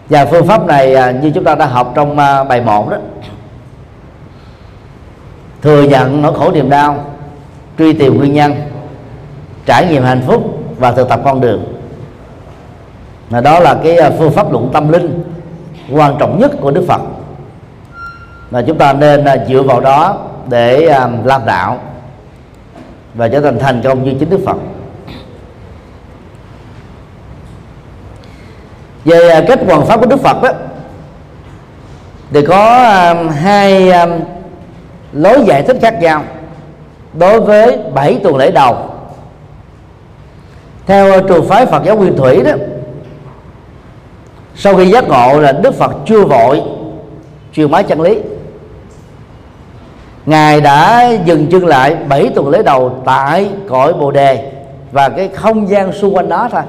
Và phương pháp này à, như chúng ta đã học trong à, bài 1 đó. Thừa nhận nỗi khổ niềm đau, truy tìm nguyên nhân, trải nghiệm hạnh phúc và thực tập con đường. Mà đó là cái à, phương pháp luận tâm linh quan trọng nhất của Đức Phật. Mà chúng ta nên dựa vào đó để làm đạo và trở thành thành công như chính Đức Phật. Về à, kết hoàn pháp của Đức Phật đó thì có um, hai um, lối giải thích khác nhau đối với bảy tuần lễ đầu. Theo trường phái Phật giáo Nguyên Thủy đó sau khi giác ngộ là Đức Phật chưa vội truyền bá chân lý ngài đã dừng chân lại bảy tuần lễ đầu tại cõi bồ đề và cái không gian xung quanh đó thôi.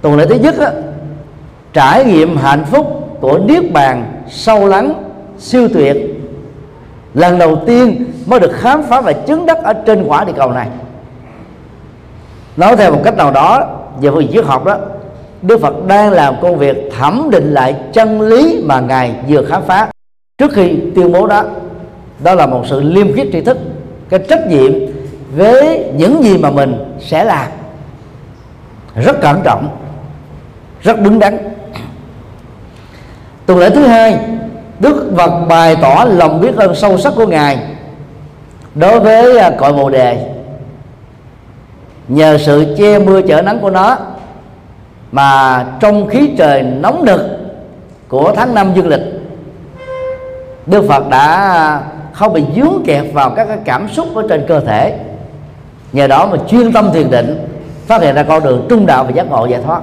Tuần lễ thứ nhất á, trải nghiệm hạnh phúc của niết bàn sâu lắng siêu tuyệt. Lần đầu tiên mới được khám phá và chứng đắc ở trên quả địa cầu này. Nói theo một cách nào đó về phương triết học đó Đức Phật đang làm công việc thẩm định lại chân lý mà ngài vừa khám phá trước khi tuyên bố đó đó là một sự liêm khiết tri thức, cái trách nhiệm với những gì mà mình sẽ làm. Rất cẩn trọng, rất đứng đắn. Tuần lễ thứ hai, đức phật bày tỏ lòng biết ơn sâu sắc của ngài đối với à, cội bồ đề. Nhờ sự che mưa chở nắng của nó mà trong khí trời nóng nực của tháng năm dương lịch Đức Phật đã không bị dướng kẹt vào các cái cảm xúc ở trên cơ thể. Nhờ đó mà chuyên tâm thiền định, phát hiện ra con đường trung đạo và giác ngộ giải thoát.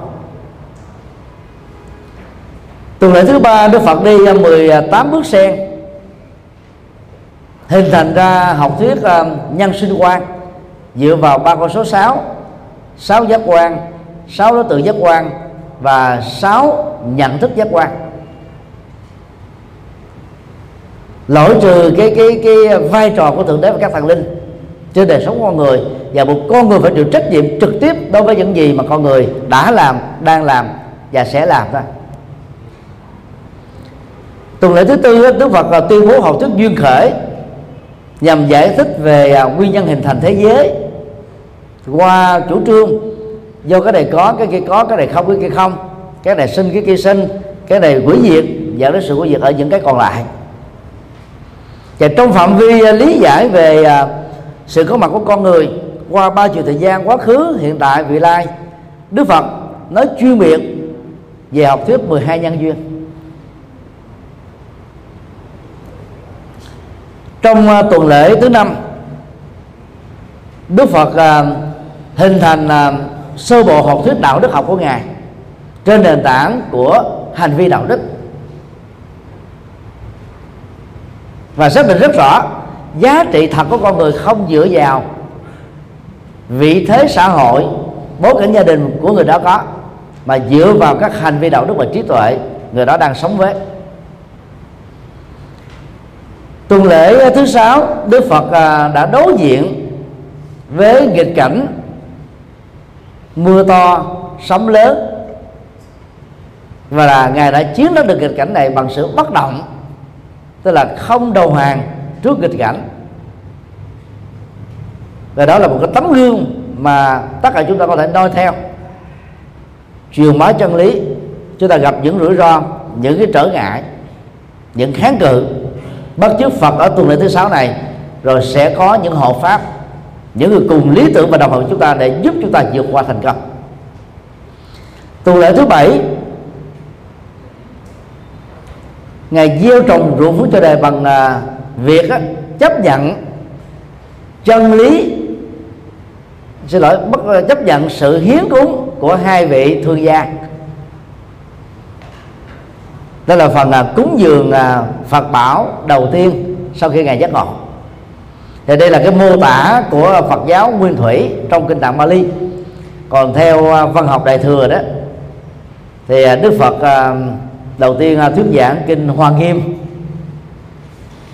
Tuần lễ thứ ba, Đức Phật đi 18 bước sen, hình thành ra học thuyết à, nhân sinh quan. Dựa vào ba con số 6 sáu giác quan, sáu đối tượng giác quan và sáu nhận thức giác quan. Lỗi trừ cái cái cái vai trò của thượng đế và các thần linh trên đời sống con người. Và một con người phải chịu trách nhiệm trực tiếp đối với những gì mà con người đã làm, đang làm và sẽ làm ra tuần lễ thứ tư đức phật là tuyên bố học thuyết duyên khởi nhằm giải thích về à, nguyên nhân hình thành thế giới. Qua chủ trương, do cái này có, cái kia có, cái này không, cái kia không, cái này sinh, cái kia sinh, cái này hủy diệt, dẫn đến sự quỷ diệt ở những cái còn lại và trong phạm vi à, lý giải về à, sự có mặt của con người qua ba chiều thời gian quá khứ, hiện tại, vị lai, Đức Phật nói chuyên biệt về học thuyết 12 nhân duyên. Trong à, tuần lễ thứ năm, Đức Phật hình thành sơ bộ học thuyết đạo đức học của ngài trên nền tảng của hành vi đạo đức. Và xác định rất rõ, giá trị thật của con người không dựa vào vị thế xã hội, bối cảnh gia đình của người đó có, mà dựa vào các hành vi đạo đức và trí tuệ người đó đang sống với. Tuần lễ thứ sáu, đức phật à, đã đối diện với nghịch cảnh mưa to, sóng lớn. Và là ngài đã chiến thắng được nghịch cảnh này bằng sự bất động tức là không đầu hàng trước nghịch cảnh. Và đó là một cái tấm gương mà tất cả chúng ta có thể noi theo. Truyền bá chân lý, chúng ta gặp những rủi ro, những cái trở ngại, những kháng cự bất chấp phật ở tuần lễ thứ sáu này, rồi sẽ có những hộ pháp, những người cùng lý tưởng và đồng hành chúng ta để giúp chúng ta vượt qua thành công. Tuần lễ thứ bảy ngài gieo trồng ruộng phước cho đời bằng à, việc á, chấp nhận chân lý. Xin lỗi bất à, chấp nhận sự hiến cúng của hai vị thương gia. Đó là phần à, cúng dường à, phật bảo đầu tiên sau khi ngài giác ngộ. Thì đây là cái mô tả của phật giáo nguyên thủy trong kinh tạng bali. Còn theo à, văn học đại thừa đó thì à, đức phật à, đầu tiên à, thuyết giảng kinh hoa nghiêm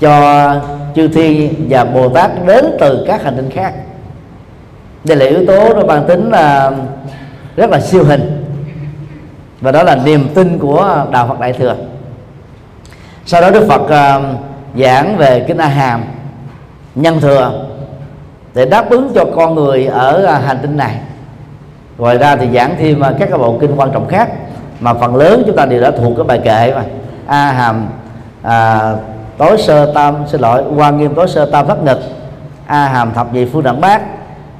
cho chư thiên và bồ tát đến từ các hành tinh khác. Đây là yếu tố nó mang tính là rất là siêu hình. Và đó là niềm tin của đạo Phật Đại thừa. Sau đó Đức Phật à, giảng về kinh A Hàm, nhân thừa, để đáp ứng cho con người ở à, hành tinh này. Ngoài ra thì giảng thêm các cái bộ kinh quan trọng khác mà phần lớn chúng ta đều đã thuộc cái bài kệ mà. A hàm à, tối sơ tam xin lỗi quan nghiêm tối sơ tam thất nghịch a hàm thập nhị phương đẳng bát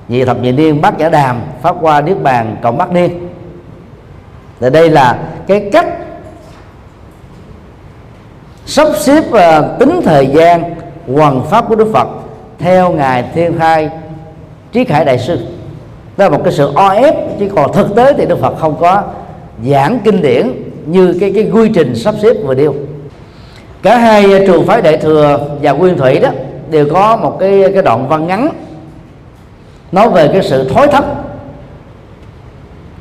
nhị thập nhị niên bát giả đàm pháp qua niết bàn cộng bát niên. Thì đây là cái cách sắp xếp uh, tính thời gian hoàn pháp của đức phật theo ngài thiên khai trí khải đại sư. Đó là một cái sự o ép chứ còn thực tế thì đức phật không có giảng kinh điển như cái cái quy trình sắp xếp vừa điêu cả hai à, trường phái đại thừa và nguyên thủy đó đều có một cái cái đoạn văn ngắn nói về cái sự thối thấp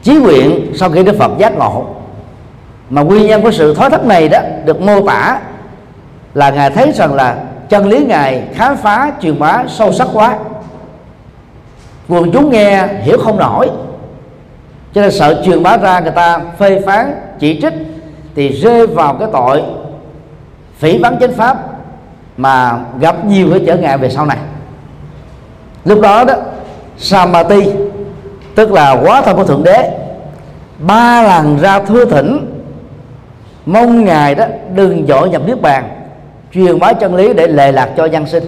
chí nguyện sau khi đức phật giác ngộ. Mà nguyên nhân của sự thối thấp này đó được mô tả là ngài thấy rằng là chân lý ngài khám phá, truyền bá sâu sắc quá. Quần chúng nghe hiểu không nổi cho nên sợ truyền bá ra người ta phê phán, chỉ trích, thì rơi vào cái tội phỉ bắn chánh pháp mà gặp nhiều cái trở ngại về sau này. Lúc đó đó Samati tức là quá thân của thượng đế, ba lần ra thưa thỉnh, mong ngài đó đừng dội nhập niết bàn, truyền bá chân lý để lệ lạc cho dân sinh.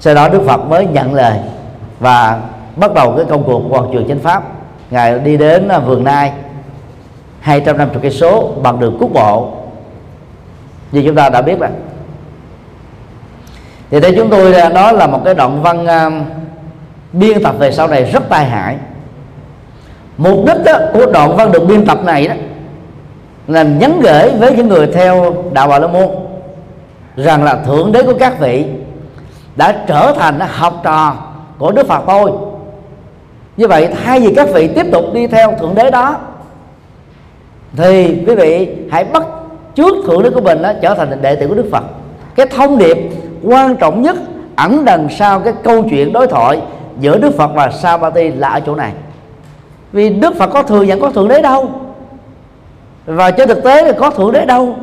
Sau đó đức phật mới nhận lời và bắt đầu cái công cuộc hoàn trường chánh pháp. Ngài đi đến à, vườn nai 250 cây số bằng đường quốc bộ. Như chúng ta đã biết rồi. Thì đây chúng tôi à, đó là một cái đoạn văn uh, biên tập về sau này rất tai hại. Mục đích đó, của đoạn văn được biên tập này đó là nhắn gửi với những người theo đạo Bà La Môn rằng là thượng đế của các vị đã trở thành học trò của Đức Phật tôi như vậy thay vì các vị tiếp tục đi theo thượng đế đó thì quý vị hãy bắt trước thượng đế của mình đó, trở thành đệ tử của Đức Phật. Cái thông điệp quan trọng nhất ẩn đằng sau cái câu chuyện đối thoại giữa Đức Phật và Sabati là ở chỗ này. Vì Đức Phật có thừa nhận có thượng đế đâu. Và trên thực tế là có thượng đế đâu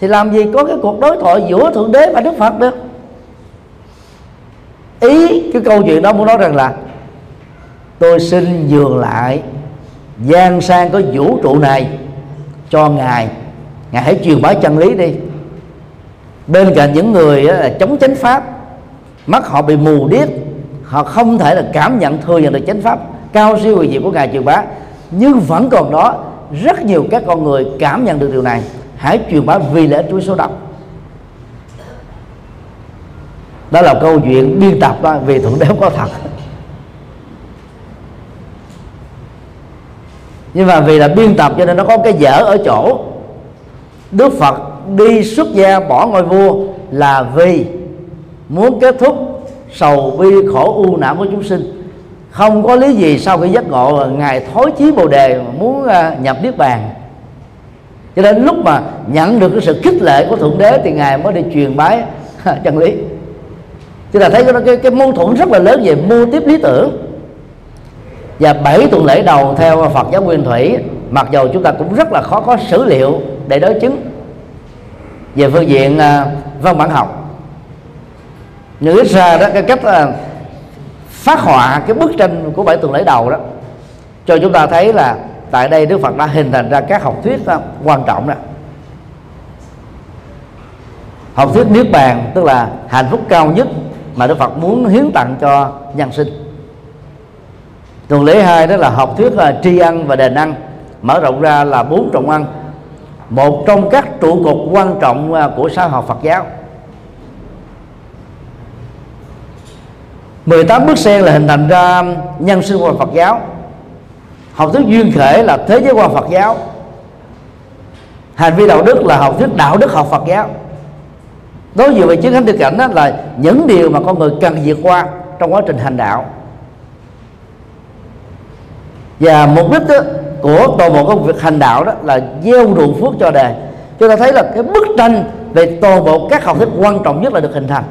thì làm gì có cái cuộc đối thoại giữa thượng đế và Đức Phật được? Ý cái câu chuyện đó muốn nói rằng là tôi xin dường lại gian sang có vũ trụ này cho ngài. Ngài hãy truyền bá chân lý đi. Bên cạnh những người là chống chánh pháp, mắt họ bị mù điếc, họ không thể là cảm nhận, thừa nhận được chánh pháp. Cao siêu về diệu của ngài truyền bá. Nhưng vẫn còn đó, rất nhiều các con người cảm nhận được điều này. Hãy truyền bá vì lẽ chuỗi số độc đó là câu chuyện biên tập đó, vì thượng đế có thật. Nhưng mà vì là biên tập cho nên nó có cái dở ở chỗ Đức Phật đi xuất gia bỏ ngôi vua là vì muốn kết thúc sầu bi khổ u não của chúng sinh. Không có lý gì sau khi giác ngộ ngài thối chí bồ đề muốn à, nhập niết bàn. Cho nên lúc mà nhận được cái sự khích lệ của thượng đế thì ngài mới đi truyền bái chân lý. Chúng ta thấy cái, cái, cái mâu thuẫn rất là lớn về mua tiếp lý tưởng và bảy tuần lễ đầu theo Phật giáo Nguyên Thủy, mặc dù chúng ta cũng rất là khó có sử liệu để đối chứng. Về phương diện à, văn bản học nhưng ít ra đó, cái cách à, phát họa cái bức tranh của bảy tuần lễ đầu đó, cho chúng ta thấy là tại đây Đức Phật đã hình thành ra các học thuyết à, quan trọng đó. Học thuyết niết bàn, tức là hạnh phúc cao nhất mà Đức Phật muốn hiến tặng cho nhân sinh tuần lễ hai đó là học thuyết là tri ăn và đền ăn. Mở rộng ra là bốn trọng ăn. Một trong các trụ cột quan trọng à, của xã hội Phật giáo. 18 bước sen là hình thành ra nhân sinh quan Phật giáo. Học thuyết duyên khể là thế giới quan Phật giáo. Hành vi đạo đức là học thuyết đạo đức học Phật giáo. Đối với về chứng thánh tư cảnh đó là những điều mà con người cần vượt qua trong quá trình hành đạo và mục đích đó, của toàn bộ công việc hành đạo đó là gieo ruộng phước cho đời. Chúng ta thấy là cái bức tranh về toàn bộ các học thuyết quan trọng nhất là được hình thành.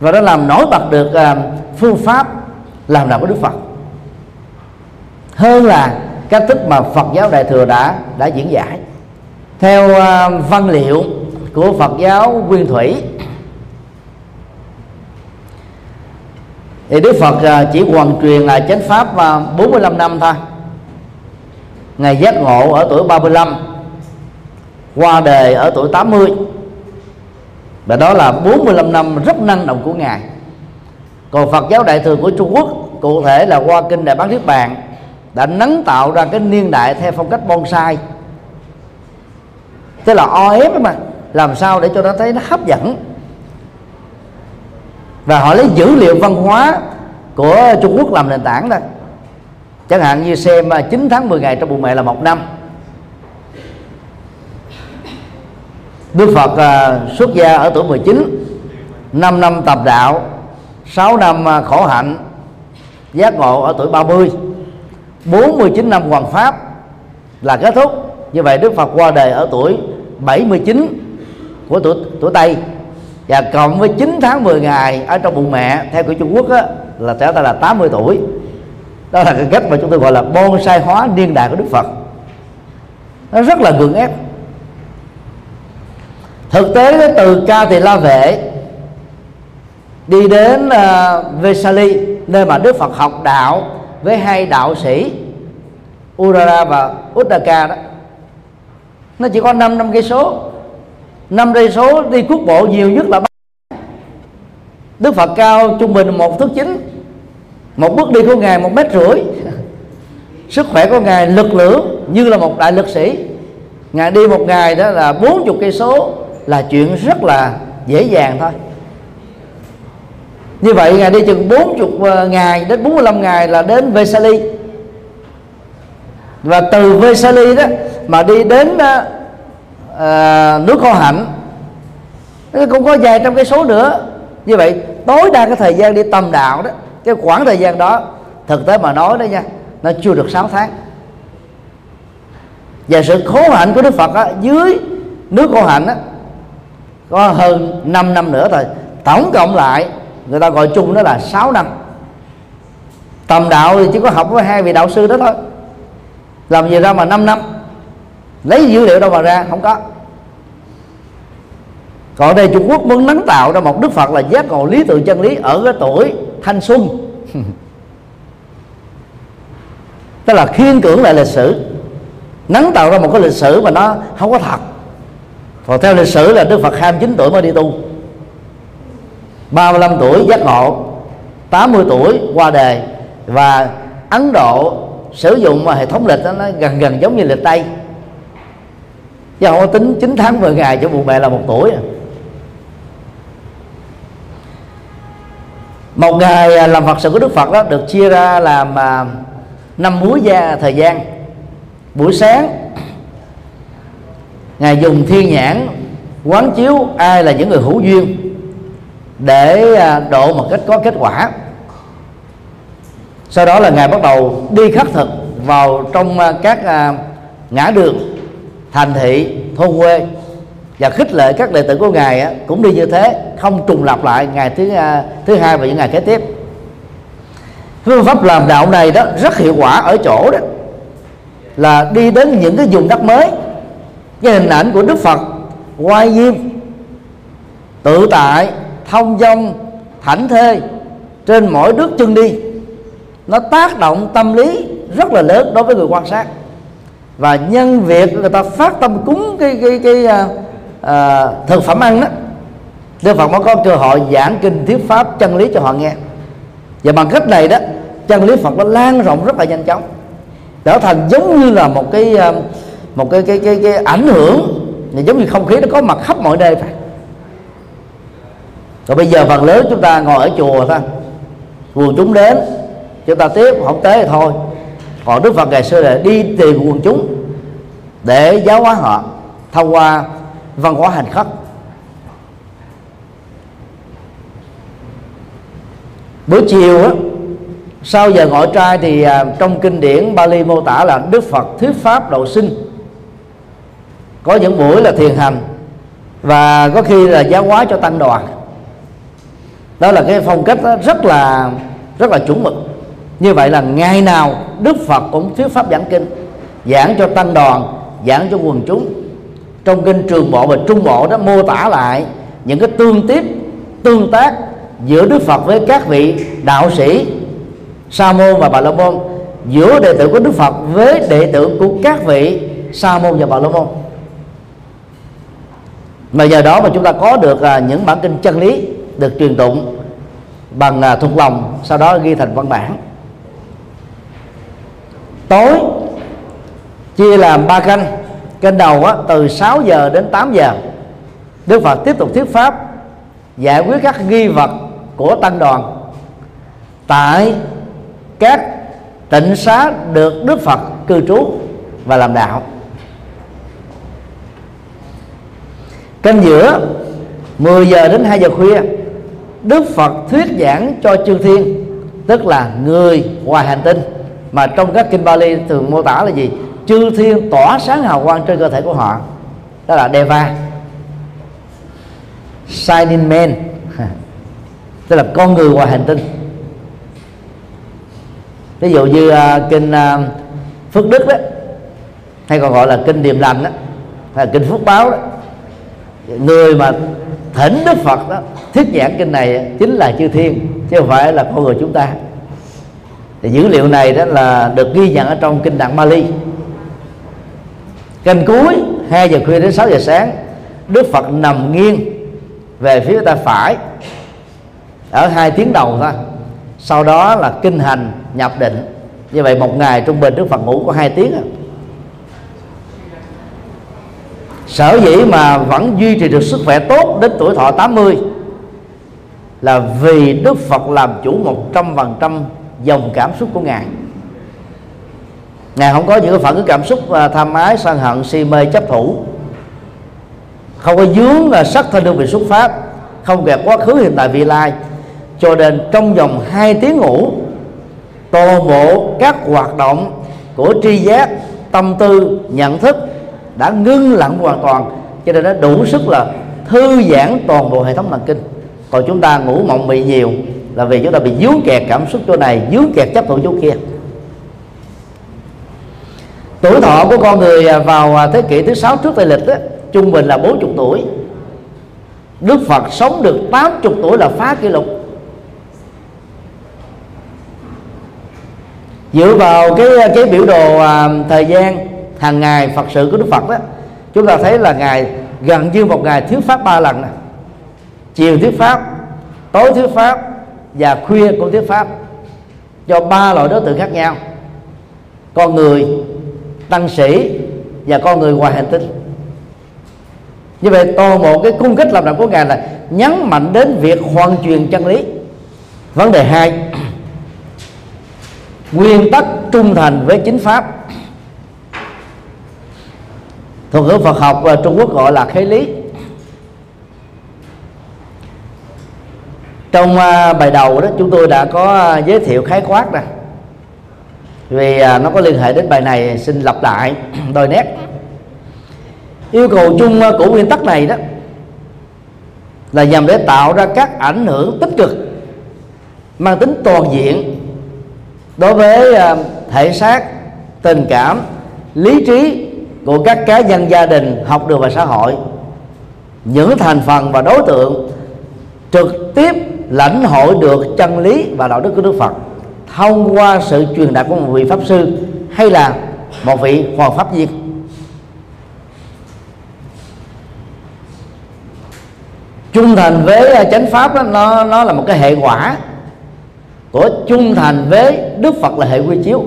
Và nó làm nổi bật được uh, phương pháp làm đạo của Đức Phật. Hơn là cách thức mà Phật giáo Đại thừa đã đã diễn giải. Theo uh, văn liệu của Phật giáo Nguyên Thủy thì Đức Phật à, chỉ hoàn truyền là chánh pháp à, 45 năm thôi. Ngày giác ngộ ở tuổi 35 Qua đề ở tuổi 80 Và đó là 45 năm rất năng động của Ngài. Còn Phật giáo Đại thừa của Trung Quốc, Cụ thể là qua kinh Đại Bán Niết Bàn, Đã nắng tạo ra cái niên đại theo phong cách bonsai. Tức là o ép mà, Làm sao để cho nó thấy nó hấp dẫn và họ lấy dữ liệu văn hóa của Trung Quốc làm nền tảng đó. Chẳng hạn như xem à, 9 tháng 10 ngày trong bụng mẹ là một năm. Đức Phật uh, xuất gia ở tuổi 19 5 năm tập đạo 6 năm uh, khổ hạnh giác ngộ ở tuổi 30 49 năm hoàng pháp là kết thúc. Như vậy Đức Phật qua đời ở tuổi 79 của tuổi tuổi Tây và cộng với 9 tháng 10 ngày ở trong bụng mẹ theo của Trung Quốc á, là trở ta là 80 tuổi. Đó là cái cách mà chúng tôi gọi là bonsai hóa niên đại của Đức Phật. Nó rất là gượng ép. Thực tế từ ca tỳ la vệ đi đến uh, Vesali nơi mà Đức Phật học đạo với hai đạo sĩ Urara và Uddaka đó nó chỉ có 5 năm cây số năm cây số đi quốc bộ nhiều nhất là Đức Phật cao trung bình một thước chín. Một bước đi của ngài một mét rưỡi. Sức khỏe của ngài lực lưỡng như là một đại lực sĩ. Ngài đi một ngày đó là 40 cây số là chuyện rất là dễ dàng thôi. Như vậy ngài đi chừng 40 ờ, ngày đến 45 ngày là đến Vesali. Và từ Vesali đó mà đi đến ờ, à, nước Kho Hạnh. Cũng có vài trăm cây số nữa. Như vậy tối đa cái thời gian đi tầm đạo đó cái khoảng thời gian đó thực tế mà nói đó nha nó chưa được 6 tháng. Và sự khổ hạnh của Đức Phật á, dưới nước khổ hạnh á, có hơn 5 năm nữa thôi. Tổng cộng lại người ta gọi chung đó là 6 năm. Tầm đạo thì chỉ có học với hai vị đạo sư đó thôi. Làm gì ra mà 5 năm? Lấy dữ liệu đâu mà ra không có. Còn đây Trung Quốc muốn nắng tạo ra một Đức Phật là giác ngộ lý tự chân lý ở cái tuổi thanh xuân. <laughs> Tức là khiên cưỡng lại lịch sử. Nắng tạo ra một cái lịch sử mà nó không có thật. Còn theo lịch sử là Đức Phật 29 tuổi mới đi tu. 35 tuổi giác ngộ 80 tuổi qua đời và Ấn Độ sử dụng hệ thống lịch đó, nó gần gần giống như lịch Tây chứ không có tính 9 tháng 10 ngày cho bụng mẹ là một tuổi à. một ngày à, làm phật sự của đức phật đó được chia ra làm à, năm múi gia thời gian. Buổi sáng, ngài dùng thiên nhãn quán chiếu ai là những người hữu duyên để à, độ một cách có kết quả. Sau đó là ngài bắt đầu đi khắc thực vào trong các ngã đường thành thị thôn quê và khích lệ các đệ tử của ngài á, cũng đi như thế không trùng lặp lại ngày thứ à, thứ hai và những ngày kế tiếp. Phương pháp làm đạo này đó rất hiệu quả ở chỗ đó là đi đến những cái vùng đất mới cái hình ảnh của đức phật oai nghiêm tự tại thông dong thảnh thê trên mỗi bước chân đi nó tác động tâm lý rất là lớn đối với người quan sát và nhân việc người ta phát tâm cúng cái cái cái, cái à, thực phẩm ăn đó Đức Phật mới có cơ hội giảng kinh thuyết pháp chân lý cho họ nghe. Và bằng cách này đó chân lý Phật nó lan rộng rất là nhanh chóng. Trở thành giống như là một cái à, một cái cái cái, cái ảnh hưởng. Giống như không khí nó có mặt khắp mọi nơi phải. Rồi bây giờ phần lớn chúng ta ngồi ở chùa thôi. Quần chúng đến chúng ta tiếp không tế thì thôi còn đức phật ngày xưa là đi tìm quần chúng để giáo hóa họ, thông qua văn hóa hành khất. Buổi chiều á, sau giờ ngọ trai thì à, trong kinh điển Bali mô tả là Đức Phật thuyết pháp độ sinh. Có những buổi là thiền hành và có khi là giáo hóa cho tăng đoàn. Đó là cái phong cách rất là rất là chuẩn mực như vậy là ngày nào Đức Phật cũng thuyết pháp giảng kinh, giảng cho tăng đoàn, giảng cho quần chúng. Trong kinh trường bộ và trung bộ đó mô tả lại những cái tương tiếp, tương tác giữa Đức Phật với các vị đạo sĩ Sa môn và Bà La môn, giữa đệ tử của Đức Phật với đệ tử của các vị Sa môn và Bà La môn. Mà giờ đó mà chúng ta có được à, những bản kinh chân lý được truyền tụng bằng à, thuộc lòng, sau đó ghi thành văn bản tối chia làm ba canh. Kênh đầu á, từ 6 giờ đến 8 giờ. Đức Phật tiếp tục thuyết pháp giải quyết các nghi vật của tăng đoàn. Tại các tịnh xá được Đức Phật cư trú và làm đạo. Kênh giữa 10 giờ đến 2 giờ khuya Đức Phật thuyết giảng cho chư thiên tức là người ngoài hành tinh mà trong các kinh Bali thường mô tả là gì? Chư thiên tỏa sáng hào quang trên cơ thể của họ. Đó là Deva. Shining Man. <laughs> Tức là con người ngoài hành tinh. Ví dụ như uh, kinh uh, Phước Đức đó hay còn gọi là kinh Điềm Lành đó hay là kinh Phước Báo đó. Người mà thỉnh đức phật đó thuyết giảng kinh này chính là chư thiên chứ không phải là con người chúng ta thì dữ liệu này đó là được ghi nhận ở trong kinh tạng Mali. Canh cuối 2 giờ khuya đến 6 giờ sáng, Đức Phật nằm nghiêng về phía ta phải, ở hai tiếng đầu thôi. Sau đó là kinh hành, nhập định. Như vậy một ngày trung bình Đức Phật ngủ có hai tiếng à. sở dĩ mà vẫn duy trì được sức khỏe tốt đến tuổi thọ 80 là vì Đức Phật làm chủ một trăm phần trăm dòng cảm xúc của ngài. Ngài không có những cái phản ứng cảm xúc và tham ái, sân hận, si mê, chấp thủ. Không có dướng là sắc thân đơn vị xuất phát, không kẹt quá khứ, hiện tại, vị lai. Cho nên trong vòng 2 tiếng ngủ, toàn bộ các hoạt động của tri giác, tâm tư, nhận thức đã ngưng lặng hoàn toàn. Cho nên nó đủ sức là thư giãn toàn bộ hệ thống thần kinh. Còn chúng ta ngủ mộng mị nhiều là vì chúng ta bị dướng kẹt cảm xúc chỗ này dướng kẹt chấp thủ chỗ kia. Tuổi thọ của con người vào thế kỷ thứ sáu trước tây lịch đó, trung bình là 40 tuổi. Đức Phật sống được 80 tuổi là phá kỷ lục. Dựa vào cái cái biểu đồ à, thời gian hàng ngày Phật sự của Đức Phật đó chúng ta thấy là ngài gần như một ngày thuyết pháp ba lần này. chiều thuyết pháp tối thuyết pháp và khuya cũng thuyết pháp cho ba loại đối tượng khác nhau. Con người, tăng sĩ và con người ngoài hành tinh. Như vậy, toàn bộ cái cung cách làm đạo của ngài là nhấn mạnh đến việc hoàn truyền chân lý. Vấn đề hai, nguyên tắc trung thành với chính pháp. Thuật ngữ Phật học và Trung Quốc gọi là khế lý. Trong à, bài đầu đó chúng tôi đã có à, giới thiệu khái quát nè. Vì à, nó có liên hệ đến bài này, xin lặp lại, <clears throat> đôi nét. Yêu cầu chung của nguyên tắc này đó là nhằm để tạo ra các ảnh hưởng tích cực, mang tính toàn diện đối với thể xác, tình cảm, lý trí của các cá nhân gia đình, học đường và xã hội. Những thành phần và đối tượng trực tiếp lãnh hội được chân lý và đạo đức của Đức Phật thông qua sự truyền đạt của một vị pháp sư hay là một vị hoàng pháp viên trung thành với chánh pháp đó, nó nó là một cái hệ quả của trung thành với Đức Phật là hệ quy chiếu.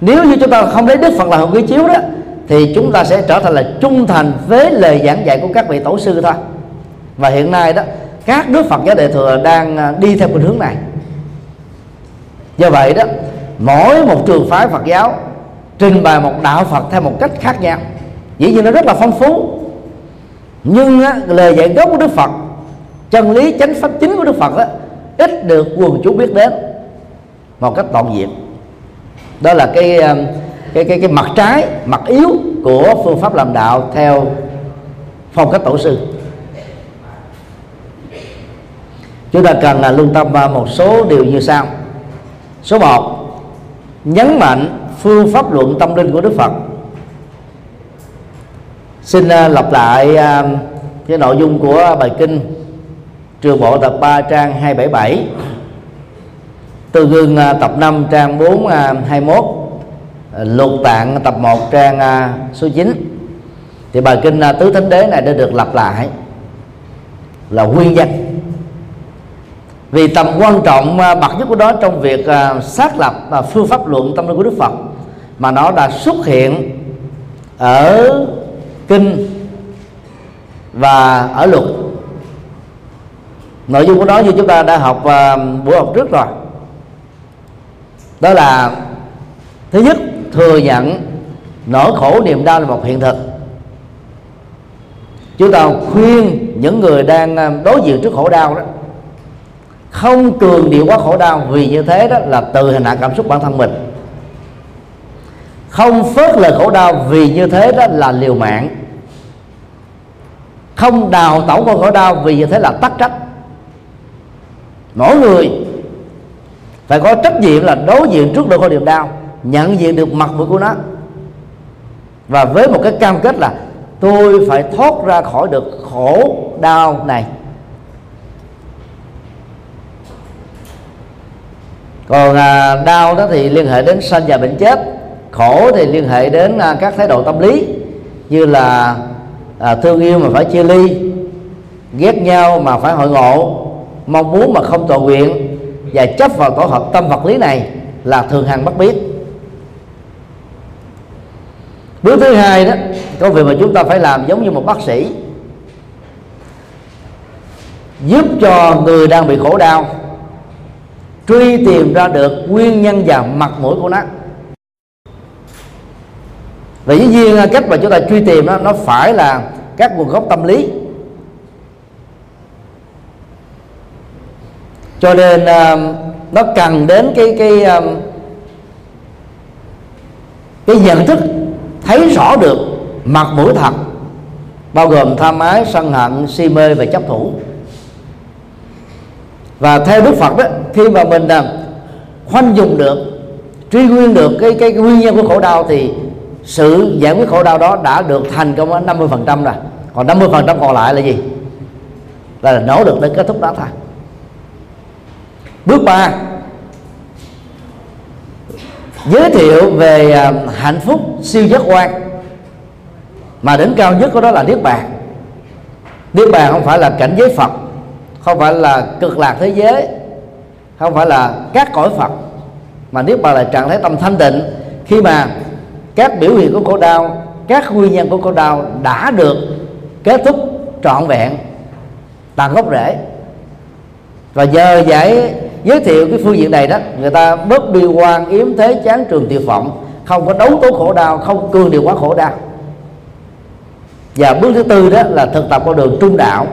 Nếu như chúng ta không lấy đức phật là hệ quy chiếu đó thì chúng ta sẽ trở thành là trung thành với lời giảng dạy của các vị tổ sư thôi. Và hiện nay đó các đức phật giáo đệ thừa đang à, đi theo khuynh hướng này. Do vậy đó mỗi một trường phái phật giáo trình bày một đạo phật theo một cách khác nhau. Dĩ nhiên nó rất là phong phú. Nhưng á, lời dạy gốc của đức phật chân lý chánh pháp chính của đức phật đó, ít được quần chúng biết đến một cách toàn diện. Đó là cái à, cái cái cái mặt trái mặt yếu của phương pháp làm đạo theo phong cách tổ sư. Chúng ta cần là lưu tâm vào một số điều như sau. Số 1 nhấn mạnh phương pháp luận tâm linh của Đức Phật. Xin à, lặp lại à, cái nội dung của bài kinh trường bộ tập 3 trang 277 Tư gương à, tập 5 trang 4 21 Lục tạng tập 1 trang số 9 Thì bài kinh Tứ Thánh Đế này đã được lặp lại Là nguyên danh vì tầm quan trọng à, bậc nhất của đó trong việc à, xác lập à, phương pháp luận tâm linh của Đức Phật, Mà nó đã xuất hiện ở kinh và ở luật. Nội dung của nó như chúng ta đã học buổi học trước rồi. Đó là, thứ nhất, thừa nhận nỗi khổ niềm đau là một hiện thực. Chúng ta khuyên những người đang đối diện trước khổ đau đó không cường điệu quá khổ đau, vì như thế đó là từ hình hạ cảm xúc bản thân mình. Không phớt lời khổ đau, vì như thế đó là liều mạng. Không đào tẩu con khổ đau, vì như thế là tắc trách. Mỗi người phải có trách nhiệm là đối diện trước được khổ điểm đau, nhận diện được mặt mũi của nó. Và với một cái cam kết là tôi phải thoát ra khỏi được khổ đau này. Còn à, đau đó thì liên hệ đến sanh và bệnh chết. Khổ thì liên hệ đến à, các thái độ tâm lý như là à, thương yêu mà phải chia ly ghét nhau mà phải hội ngộ mong muốn mà không toàn nguyện và chấp vào tổ hợp tâm vật lý này là thường hằng bất biết bước thứ hai đó công việc mà chúng ta phải làm giống như một bác sĩ giúp cho người đang bị khổ đau truy tìm ra được nguyên nhân và mặt mũi của nó. Và dĩ nhiên à, cách mà chúng ta truy tìm đó nó phải là các nguồn gốc tâm lý. Cho nên à, nó cần đến cái cái à, cái nhận thức, thấy rõ được mặt mũi thật, bao gồm tham ái sân hận, si mê và chấp thủ và theo đức phật đó khi mà mình à, khoanh dùng được truy nguyên được cái cái, cái nguyên nhân của khổ đau thì sự giải quyết khổ đau đó đã được thành công ở 50 phần trăm rồi. Còn 50 phần trăm còn lại là gì? Là nỗ lực để kết thúc đó thôi. Bước ba. Giới thiệu về à, hạnh phúc siêu giác quan. Mà đỉnh cao nhất của đó là niết bàn. Niết bàn không phải là cảnh giới phật không phải là cực lạc thế giới, không phải là các cõi phật, mà niết bàn là trạng thái tâm thanh tịnh. Khi mà các biểu hiện của khổ đau, các nguyên nhân của khổ đau đã được kết thúc trọn vẹn tận gốc rễ. Và giờ giải giới thiệu cái phương diện này đó, người ta bớt bi quan, yếm thế chán trường tuyệt vọng, không có đấu tố khổ đau, không cương điều quá khổ đau. Và bước thứ tư đó là thực tập con đường trung đạo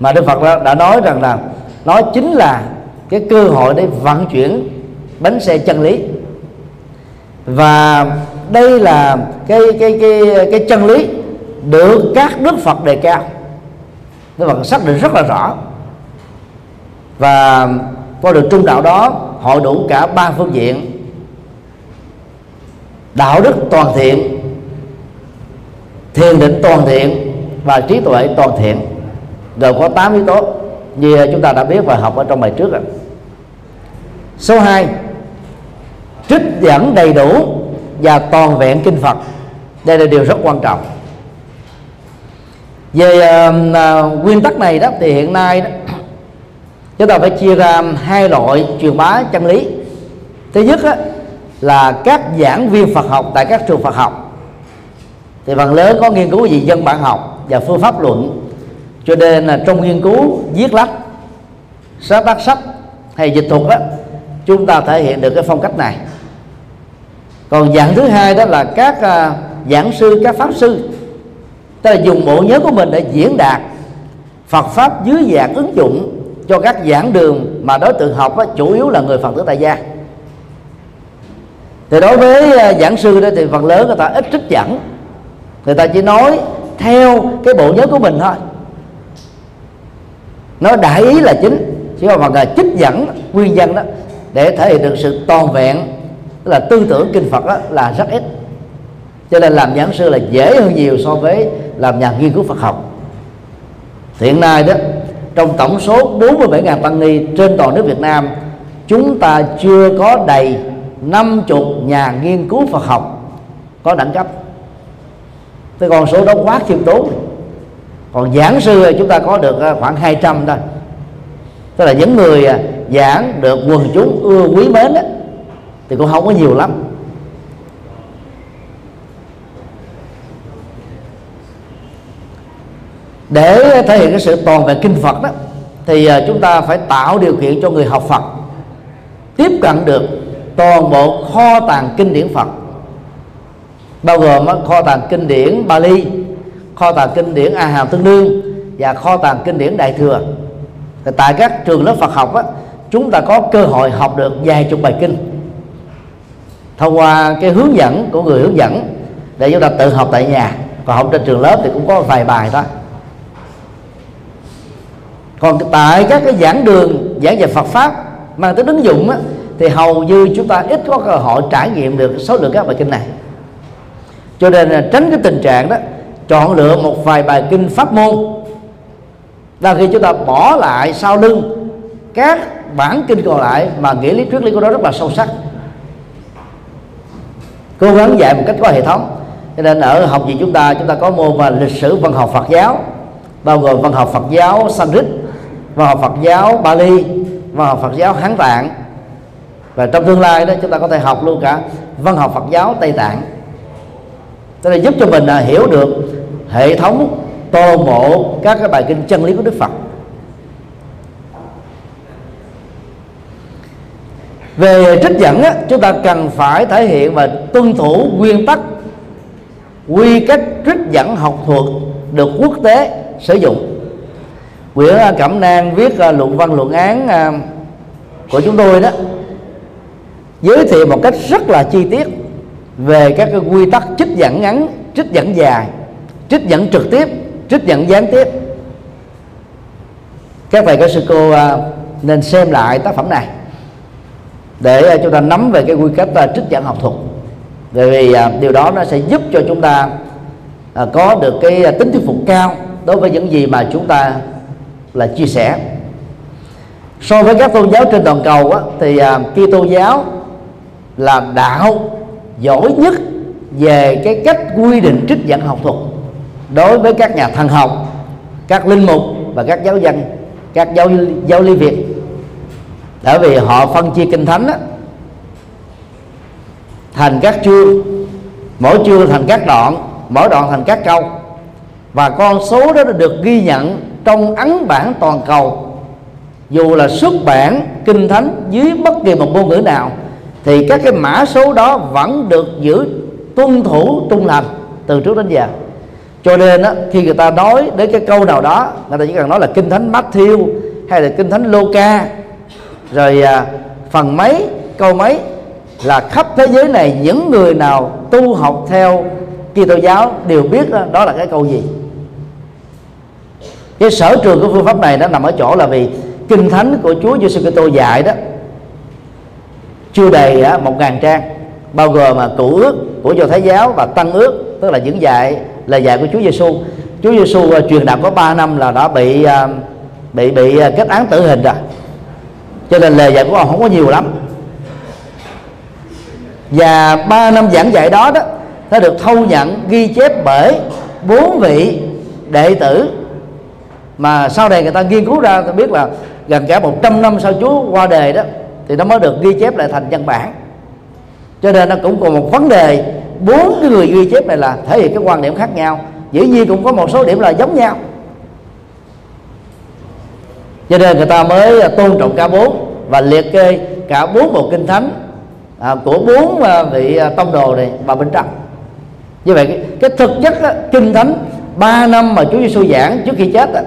mà Đức Phật đã nói rằng là nó chính là cái cơ hội để vận chuyển bánh xe chân lý. Và đây là cái cái cái cái chân lý được các đức Phật đề cao. Đức Phật xác định rất là rõ. Và qua được trung đạo đó hội đủ cả ba phương diện. Đạo đức toàn thiện, thiền định toàn thiện và trí tuệ toàn thiện gồm có 8 yếu tố như chúng ta đã biết và học ở trong bài trước rồi số 2 trích dẫn đầy đủ và toàn vẹn kinh Phật. Đây là điều rất quan trọng. Về uh, nguyên tắc này đó thì hiện nay đó, <coughs> chúng ta phải chia ra hai loại truyền bá chân lý. Thứ nhất đó, là các giảng viên Phật học tại các trường Phật học. Thì phần lớn có nghiên cứu về dân bản học và phương pháp luận cho nên là trong nghiên cứu viết lách sáng tác sách hay dịch thuật đó chúng ta thể hiện được cái phong cách này. Còn dạng thứ hai đó là các uh, giảng sư các pháp sư tức là dùng bộ nhớ của mình để diễn đạt Phật pháp dưới dạng ứng dụng cho các giảng đường mà đối tượng học đó, chủ yếu là người phật tử tại gia. Thì đối với uh, giảng sư đó thì phần lớn người ta ít trích dẫn người ta chỉ nói theo cái bộ nhớ của mình thôi nó đại ý là chính. Chứ còn phải là trích dẫn nguyên nhân đó, để thể hiện được sự toàn vẹn, tức là tư tưởng kinh phật đó là rất ít. Cho nên làm giảng sư là dễ hơn nhiều so với làm nhà nghiên cứu phật học. Hiện nay đó, trong tổng số 47.000 tăng ni trên toàn nước Việt Nam, chúng ta chưa có đầy 50 nhà nghiên cứu Phật học có đẳng cấp. Cái con số đó quá khiêm tốn còn giảng sư chúng ta có được ờ, khoảng 200 thôi. Tức là những người ờ, giảng được quần chúng ưa quý mến đó, thì cũng không có nhiều lắm. Để thể hiện cái sự toàn vẹn kinh Phật đó thì ờ, chúng ta phải tạo điều kiện cho người học Phật tiếp cận được toàn bộ kho tàng kinh điển Phật. Bao gồm kho tàng kinh điển Bali kho tàng kinh điển A Hàm Tương Đương và kho tàng kinh điển Đại Thừa. Thì tại các trường lớp Phật học á, chúng ta có cơ hội học được vài chục bài kinh. Thông qua cái hướng dẫn của người hướng dẫn để chúng ta tự học tại nhà. Còn học trên trường lớp thì cũng có vài bài thôi. Còn tại các cái giảng đường giảng về Phật pháp mang tính ứng dụng á, thì hầu như chúng ta ít có cơ hội trải nghiệm được số lượng các bài kinh này. Cho nên là tránh cái tình trạng đó chọn lựa một vài bài kinh pháp môn. Là khi chúng ta bỏ lại sau lưng các bản kinh còn lại mà nghĩa lý triết lý của nó rất là sâu sắc, cố gắng dạy một cách có hệ thống. Cho nên ở học viện chúng ta chúng ta có môn và lịch sử văn học Phật giáo, bao gồm văn học Phật giáo Sanskrit, văn học Phật giáo Bali, văn học Phật giáo Hán Tạng. Và trong tương lai đó, chúng ta có thể học luôn cả văn học Phật giáo Tây Tạng. Tức là giúp cho mình à, hiểu được hệ thống tô mộ các cái bài kinh chân lý của Đức Phật. Về trích dẫn á, chúng ta cần phải thể hiện và tuân thủ nguyên tắc quy cách trích dẫn học thuật được quốc tế sử dụng. Nguyễn Cẩm Nang viết à, luận văn luận án à, của chúng tôi đó giới thiệu một cách rất là chi tiết về các cái quy tắc trích dẫn ngắn trích dẫn dài trích dẫn trực tiếp trích dẫn gián tiếp. Các thầy các sư cô à, nên xem lại tác phẩm này để à, chúng ta nắm về cái quy cách à, trích dẫn học thuật. Bởi vì điều đó nó sẽ giúp cho chúng ta có được cái tính thuyết phục cao đối với những gì mà chúng ta là chia sẻ. So với các tôn giáo trên toàn cầu á, thì Kitô giáo là đạo giỏi nhất về cái cách quy định trích dẫn học thuật đối với các nhà thần học các linh mục và các giáo dân các giáo giáo lý việt. Bởi vì họ phân chia kinh thánh đó, thành các chương mỗi chương thành các đoạn mỗi đoạn thành các câu. Và con số đó được ghi nhận trong ấn bản toàn cầu. Dù là xuất bản kinh thánh dưới bất kỳ một ngôn ngữ nào thì các cái mã số đó vẫn được giữ tuân thủ trung thành từ trước đến giờ cho nên á, khi người ta nói đến cái câu nào đó người ta chỉ cần nói là kinh thánh Matthew hay là kinh thánh Luca. Rồi à, phần mấy câu mấy là khắp thế giới này những người nào tu học theo Kitô giáo đều biết đó, đó là cái câu gì? Cái sở trường của phương pháp này nó nằm ở chỗ là vì kinh thánh của Chúa Giêsu Kitô dạy đó chưa đầy à, một ngàn trang bao gồm mà cựu ước của do thái giáo và tăng ước tức là những dạy lời dạy của Chúa Giêsu Chúa Giêsu uh, à, truyền đạo có 3 năm là đã bị uh, bị bị uh, kết án tử hình rồi. Cho nên lời dạy của ông không có nhiều lắm. Và ba năm giảng dạy đó đó nó được thâu nhận ghi chép bởi bốn vị đệ tử mà sau này người ta nghiên cứu ra ta biết là gần cả 100 năm sau Chúa qua đời đó thì nó mới được ghi chép lại thành văn bản. Cho nên nó cũng còn một vấn đề bốn cái người ghi chép này là thể hiện cái quan điểm khác nhau. Dĩ nhiên cũng có một số điểm là giống nhau. Cho nên người ta mới à, tôn trọng cả bốn và liệt kê cả bốn bộ kinh thánh à, của bốn à, vị à, tông đồ này vào bên trong. Như vậy cái, cái thực chất đó, kinh thánh 3 năm mà Chúa Giêsu giảng trước khi chết đó,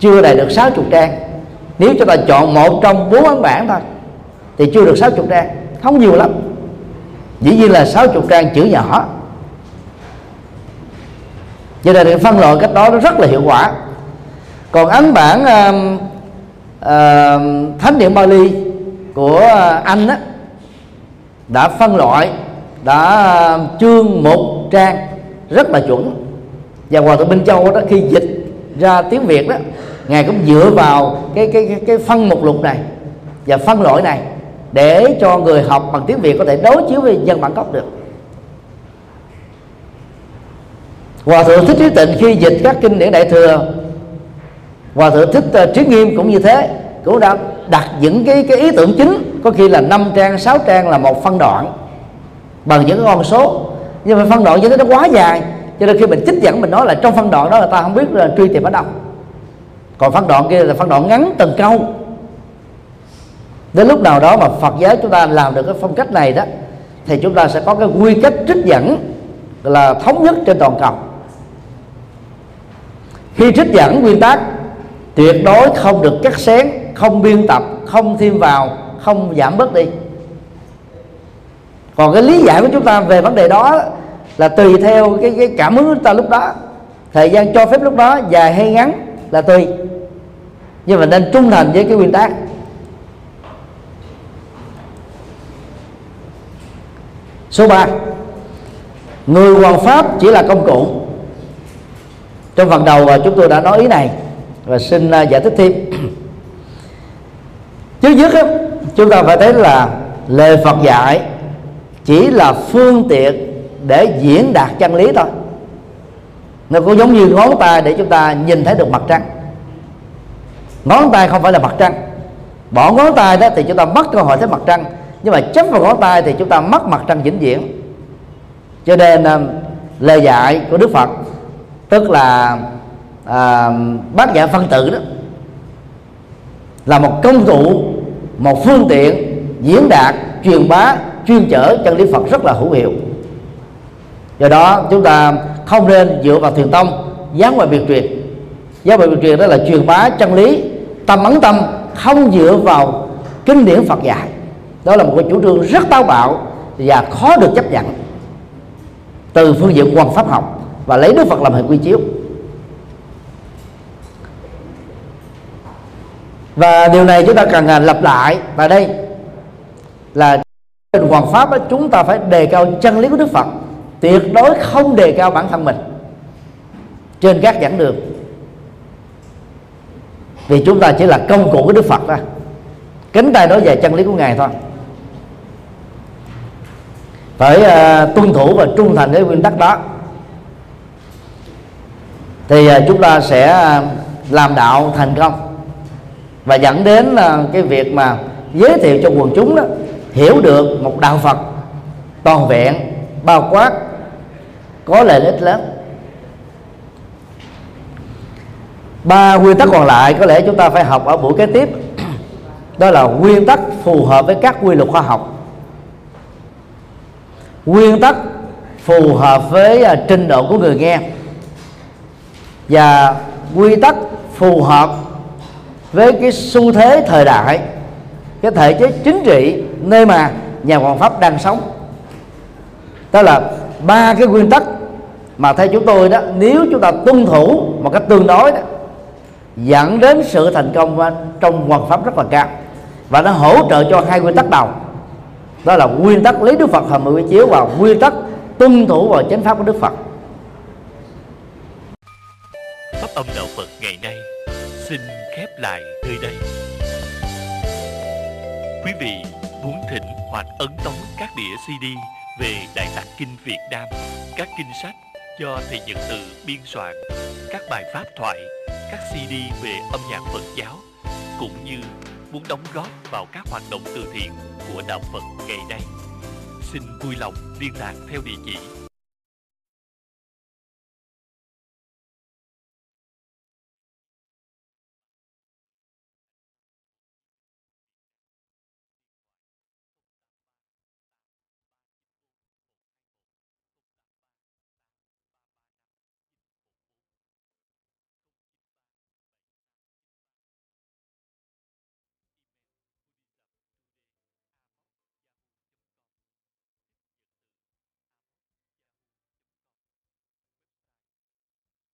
chưa đầy được 60 trang. Nếu chúng ta chọn một trong bốn ấn bản thôi thì chưa được 60 trang. Không nhiều lắm dĩ nhiên là 60 trang chữ nhỏ. Cho nên phân loại cách đó nó rất là hiệu quả. Còn ấn bản uh, uh, thánh điện Bali của anh á đã phân loại đã um, chương một trang rất là chuẩn. Và hòa thượng Minh Châu đó khi dịch ra tiếng Việt đó ngài cũng dựa vào cái cái cái, cái phân mục lục này và phân loại này để cho người học bằng tiếng Việt có thể đối chiếu với dân bản gốc được. Hòa thượng Thích Trí Tịnh khi dịch các kinh điển Đại thừa Hòa thượng Thích uh, Trí Nghiêm cũng như thế cũng đã đặt những cái cái ý tưởng chính có khi là 5 trang 6 trang là một phân đoạn bằng những con số. Nhưng mà phân đoạn như thế nó quá dài cho nên khi mình trích dẫn mình nói là trong phân đoạn đó là ta không biết là truy tìm ở đâu. Còn phân đoạn kia là phân đoạn ngắn từng câu đến lúc nào đó mà Phật giáo chúng ta làm được cái phong cách này đó thì chúng ta sẽ có cái quy cách trích dẫn là thống nhất trên toàn cầu. Khi trích dẫn nguyên tắc tuyệt đối không được cắt xén không biên tập không thêm vào không giảm bớt đi. Còn cái lý giải của chúng ta về vấn đề đó là tùy theo cái, cái cảm hứng của chúng ta lúc đó. Thời gian cho phép lúc đó dài hay ngắn là tùy. Nhưng mà nên trung thành với cái nguyên tắc số 3 người hoàng pháp chỉ là công cụ. Trong phần đầu à, chúng tôi đã nói ý này và xin à, giải thích thêm. Trước nhất chúng ta phải thấy là lời Phật dạy chỉ là phương tiện để diễn đạt chân lý thôi. Nó cũng giống như ngón tay để chúng ta nhìn thấy được mặt trăng. Ngón tay không phải là mặt trăng. Bỏ ngón tay đó thì chúng ta mất cơ hội thấy mặt trăng nhưng mà chấp vào ngón tay thì chúng ta mất mặt trăng vĩnh viễn. Cho nên um, lời dạy của đức phật tức là à, bác giả phân tử đó là một công cụ một phương tiện diễn đạt truyền bá chuyên chở chân lý phật rất là hữu hiệu. Do đó chúng ta không nên dựa vào thiền tông dán ngoài biệt truyền. Giáo bài biệt truyền đó là truyền bá chân lý tâm ấn tâm không dựa vào kinh điển phật dạy đó là một cái chủ trương rất táo bạo và khó được chấp nhận từ phương diện quan pháp học và lấy đức phật làm hình quy chiếu. Và điều này chúng ta cần à, lặp lại. Tại đây là trên hoàng pháp đó, chúng ta phải đề cao chân lý của đức phật tuyệt đối không đề cao bản thân mình trên các giảng đường. Vì chúng ta chỉ là công cụ của đức phật thôi. Cánh tay nói về chân lý của ngài thôi phải uh, tuân thủ và trung thành với nguyên tắc đó. Thì uh, chúng ta sẽ à, làm đạo thành công. Và dẫn đến uh, cái việc mà giới thiệu cho quần chúng đó hiểu được một đạo Phật toàn vẹn bao quát có lợi ích lớn. Ba nguyên tắc còn lại có lẽ chúng ta phải học ở buổi kế tiếp. Đó là nguyên tắc phù hợp với các quy luật khoa học nguyên tắc phù hợp với à, trình độ của người nghe. Và quy tắc phù hợp với cái xu thế thời đại, cái thể chế chính trị nơi mà nhà hoàng pháp đang sống. Đó là ba cái nguyên tắc mà theo chúng tôi đó, nếu chúng ta tuân thủ một cách tương đối đó, dẫn đến sự thành công trong hoàng pháp rất là cao. Và nó hỗ trợ cho hai nguyên tắc đầu đó là nguyên tắc lấy đức phật hàm mười chiếu và nguyên tắc tuân thủ vào chánh pháp của đức phật. Pháp âm đạo phật ngày nay xin khép lại nơi đây. Quý vị muốn thỉnh hoặc ấn tống các đĩa cd về đại tạng kinh việt nam, các kinh sách do thầy nhật từ biên soạn, các bài pháp thoại, các cd về âm nhạc phật giáo, cũng như muốn đóng góp vào các hoạt động từ thiện của đạo Phật ngày nay. Xin vui lòng liên lạc theo địa chỉ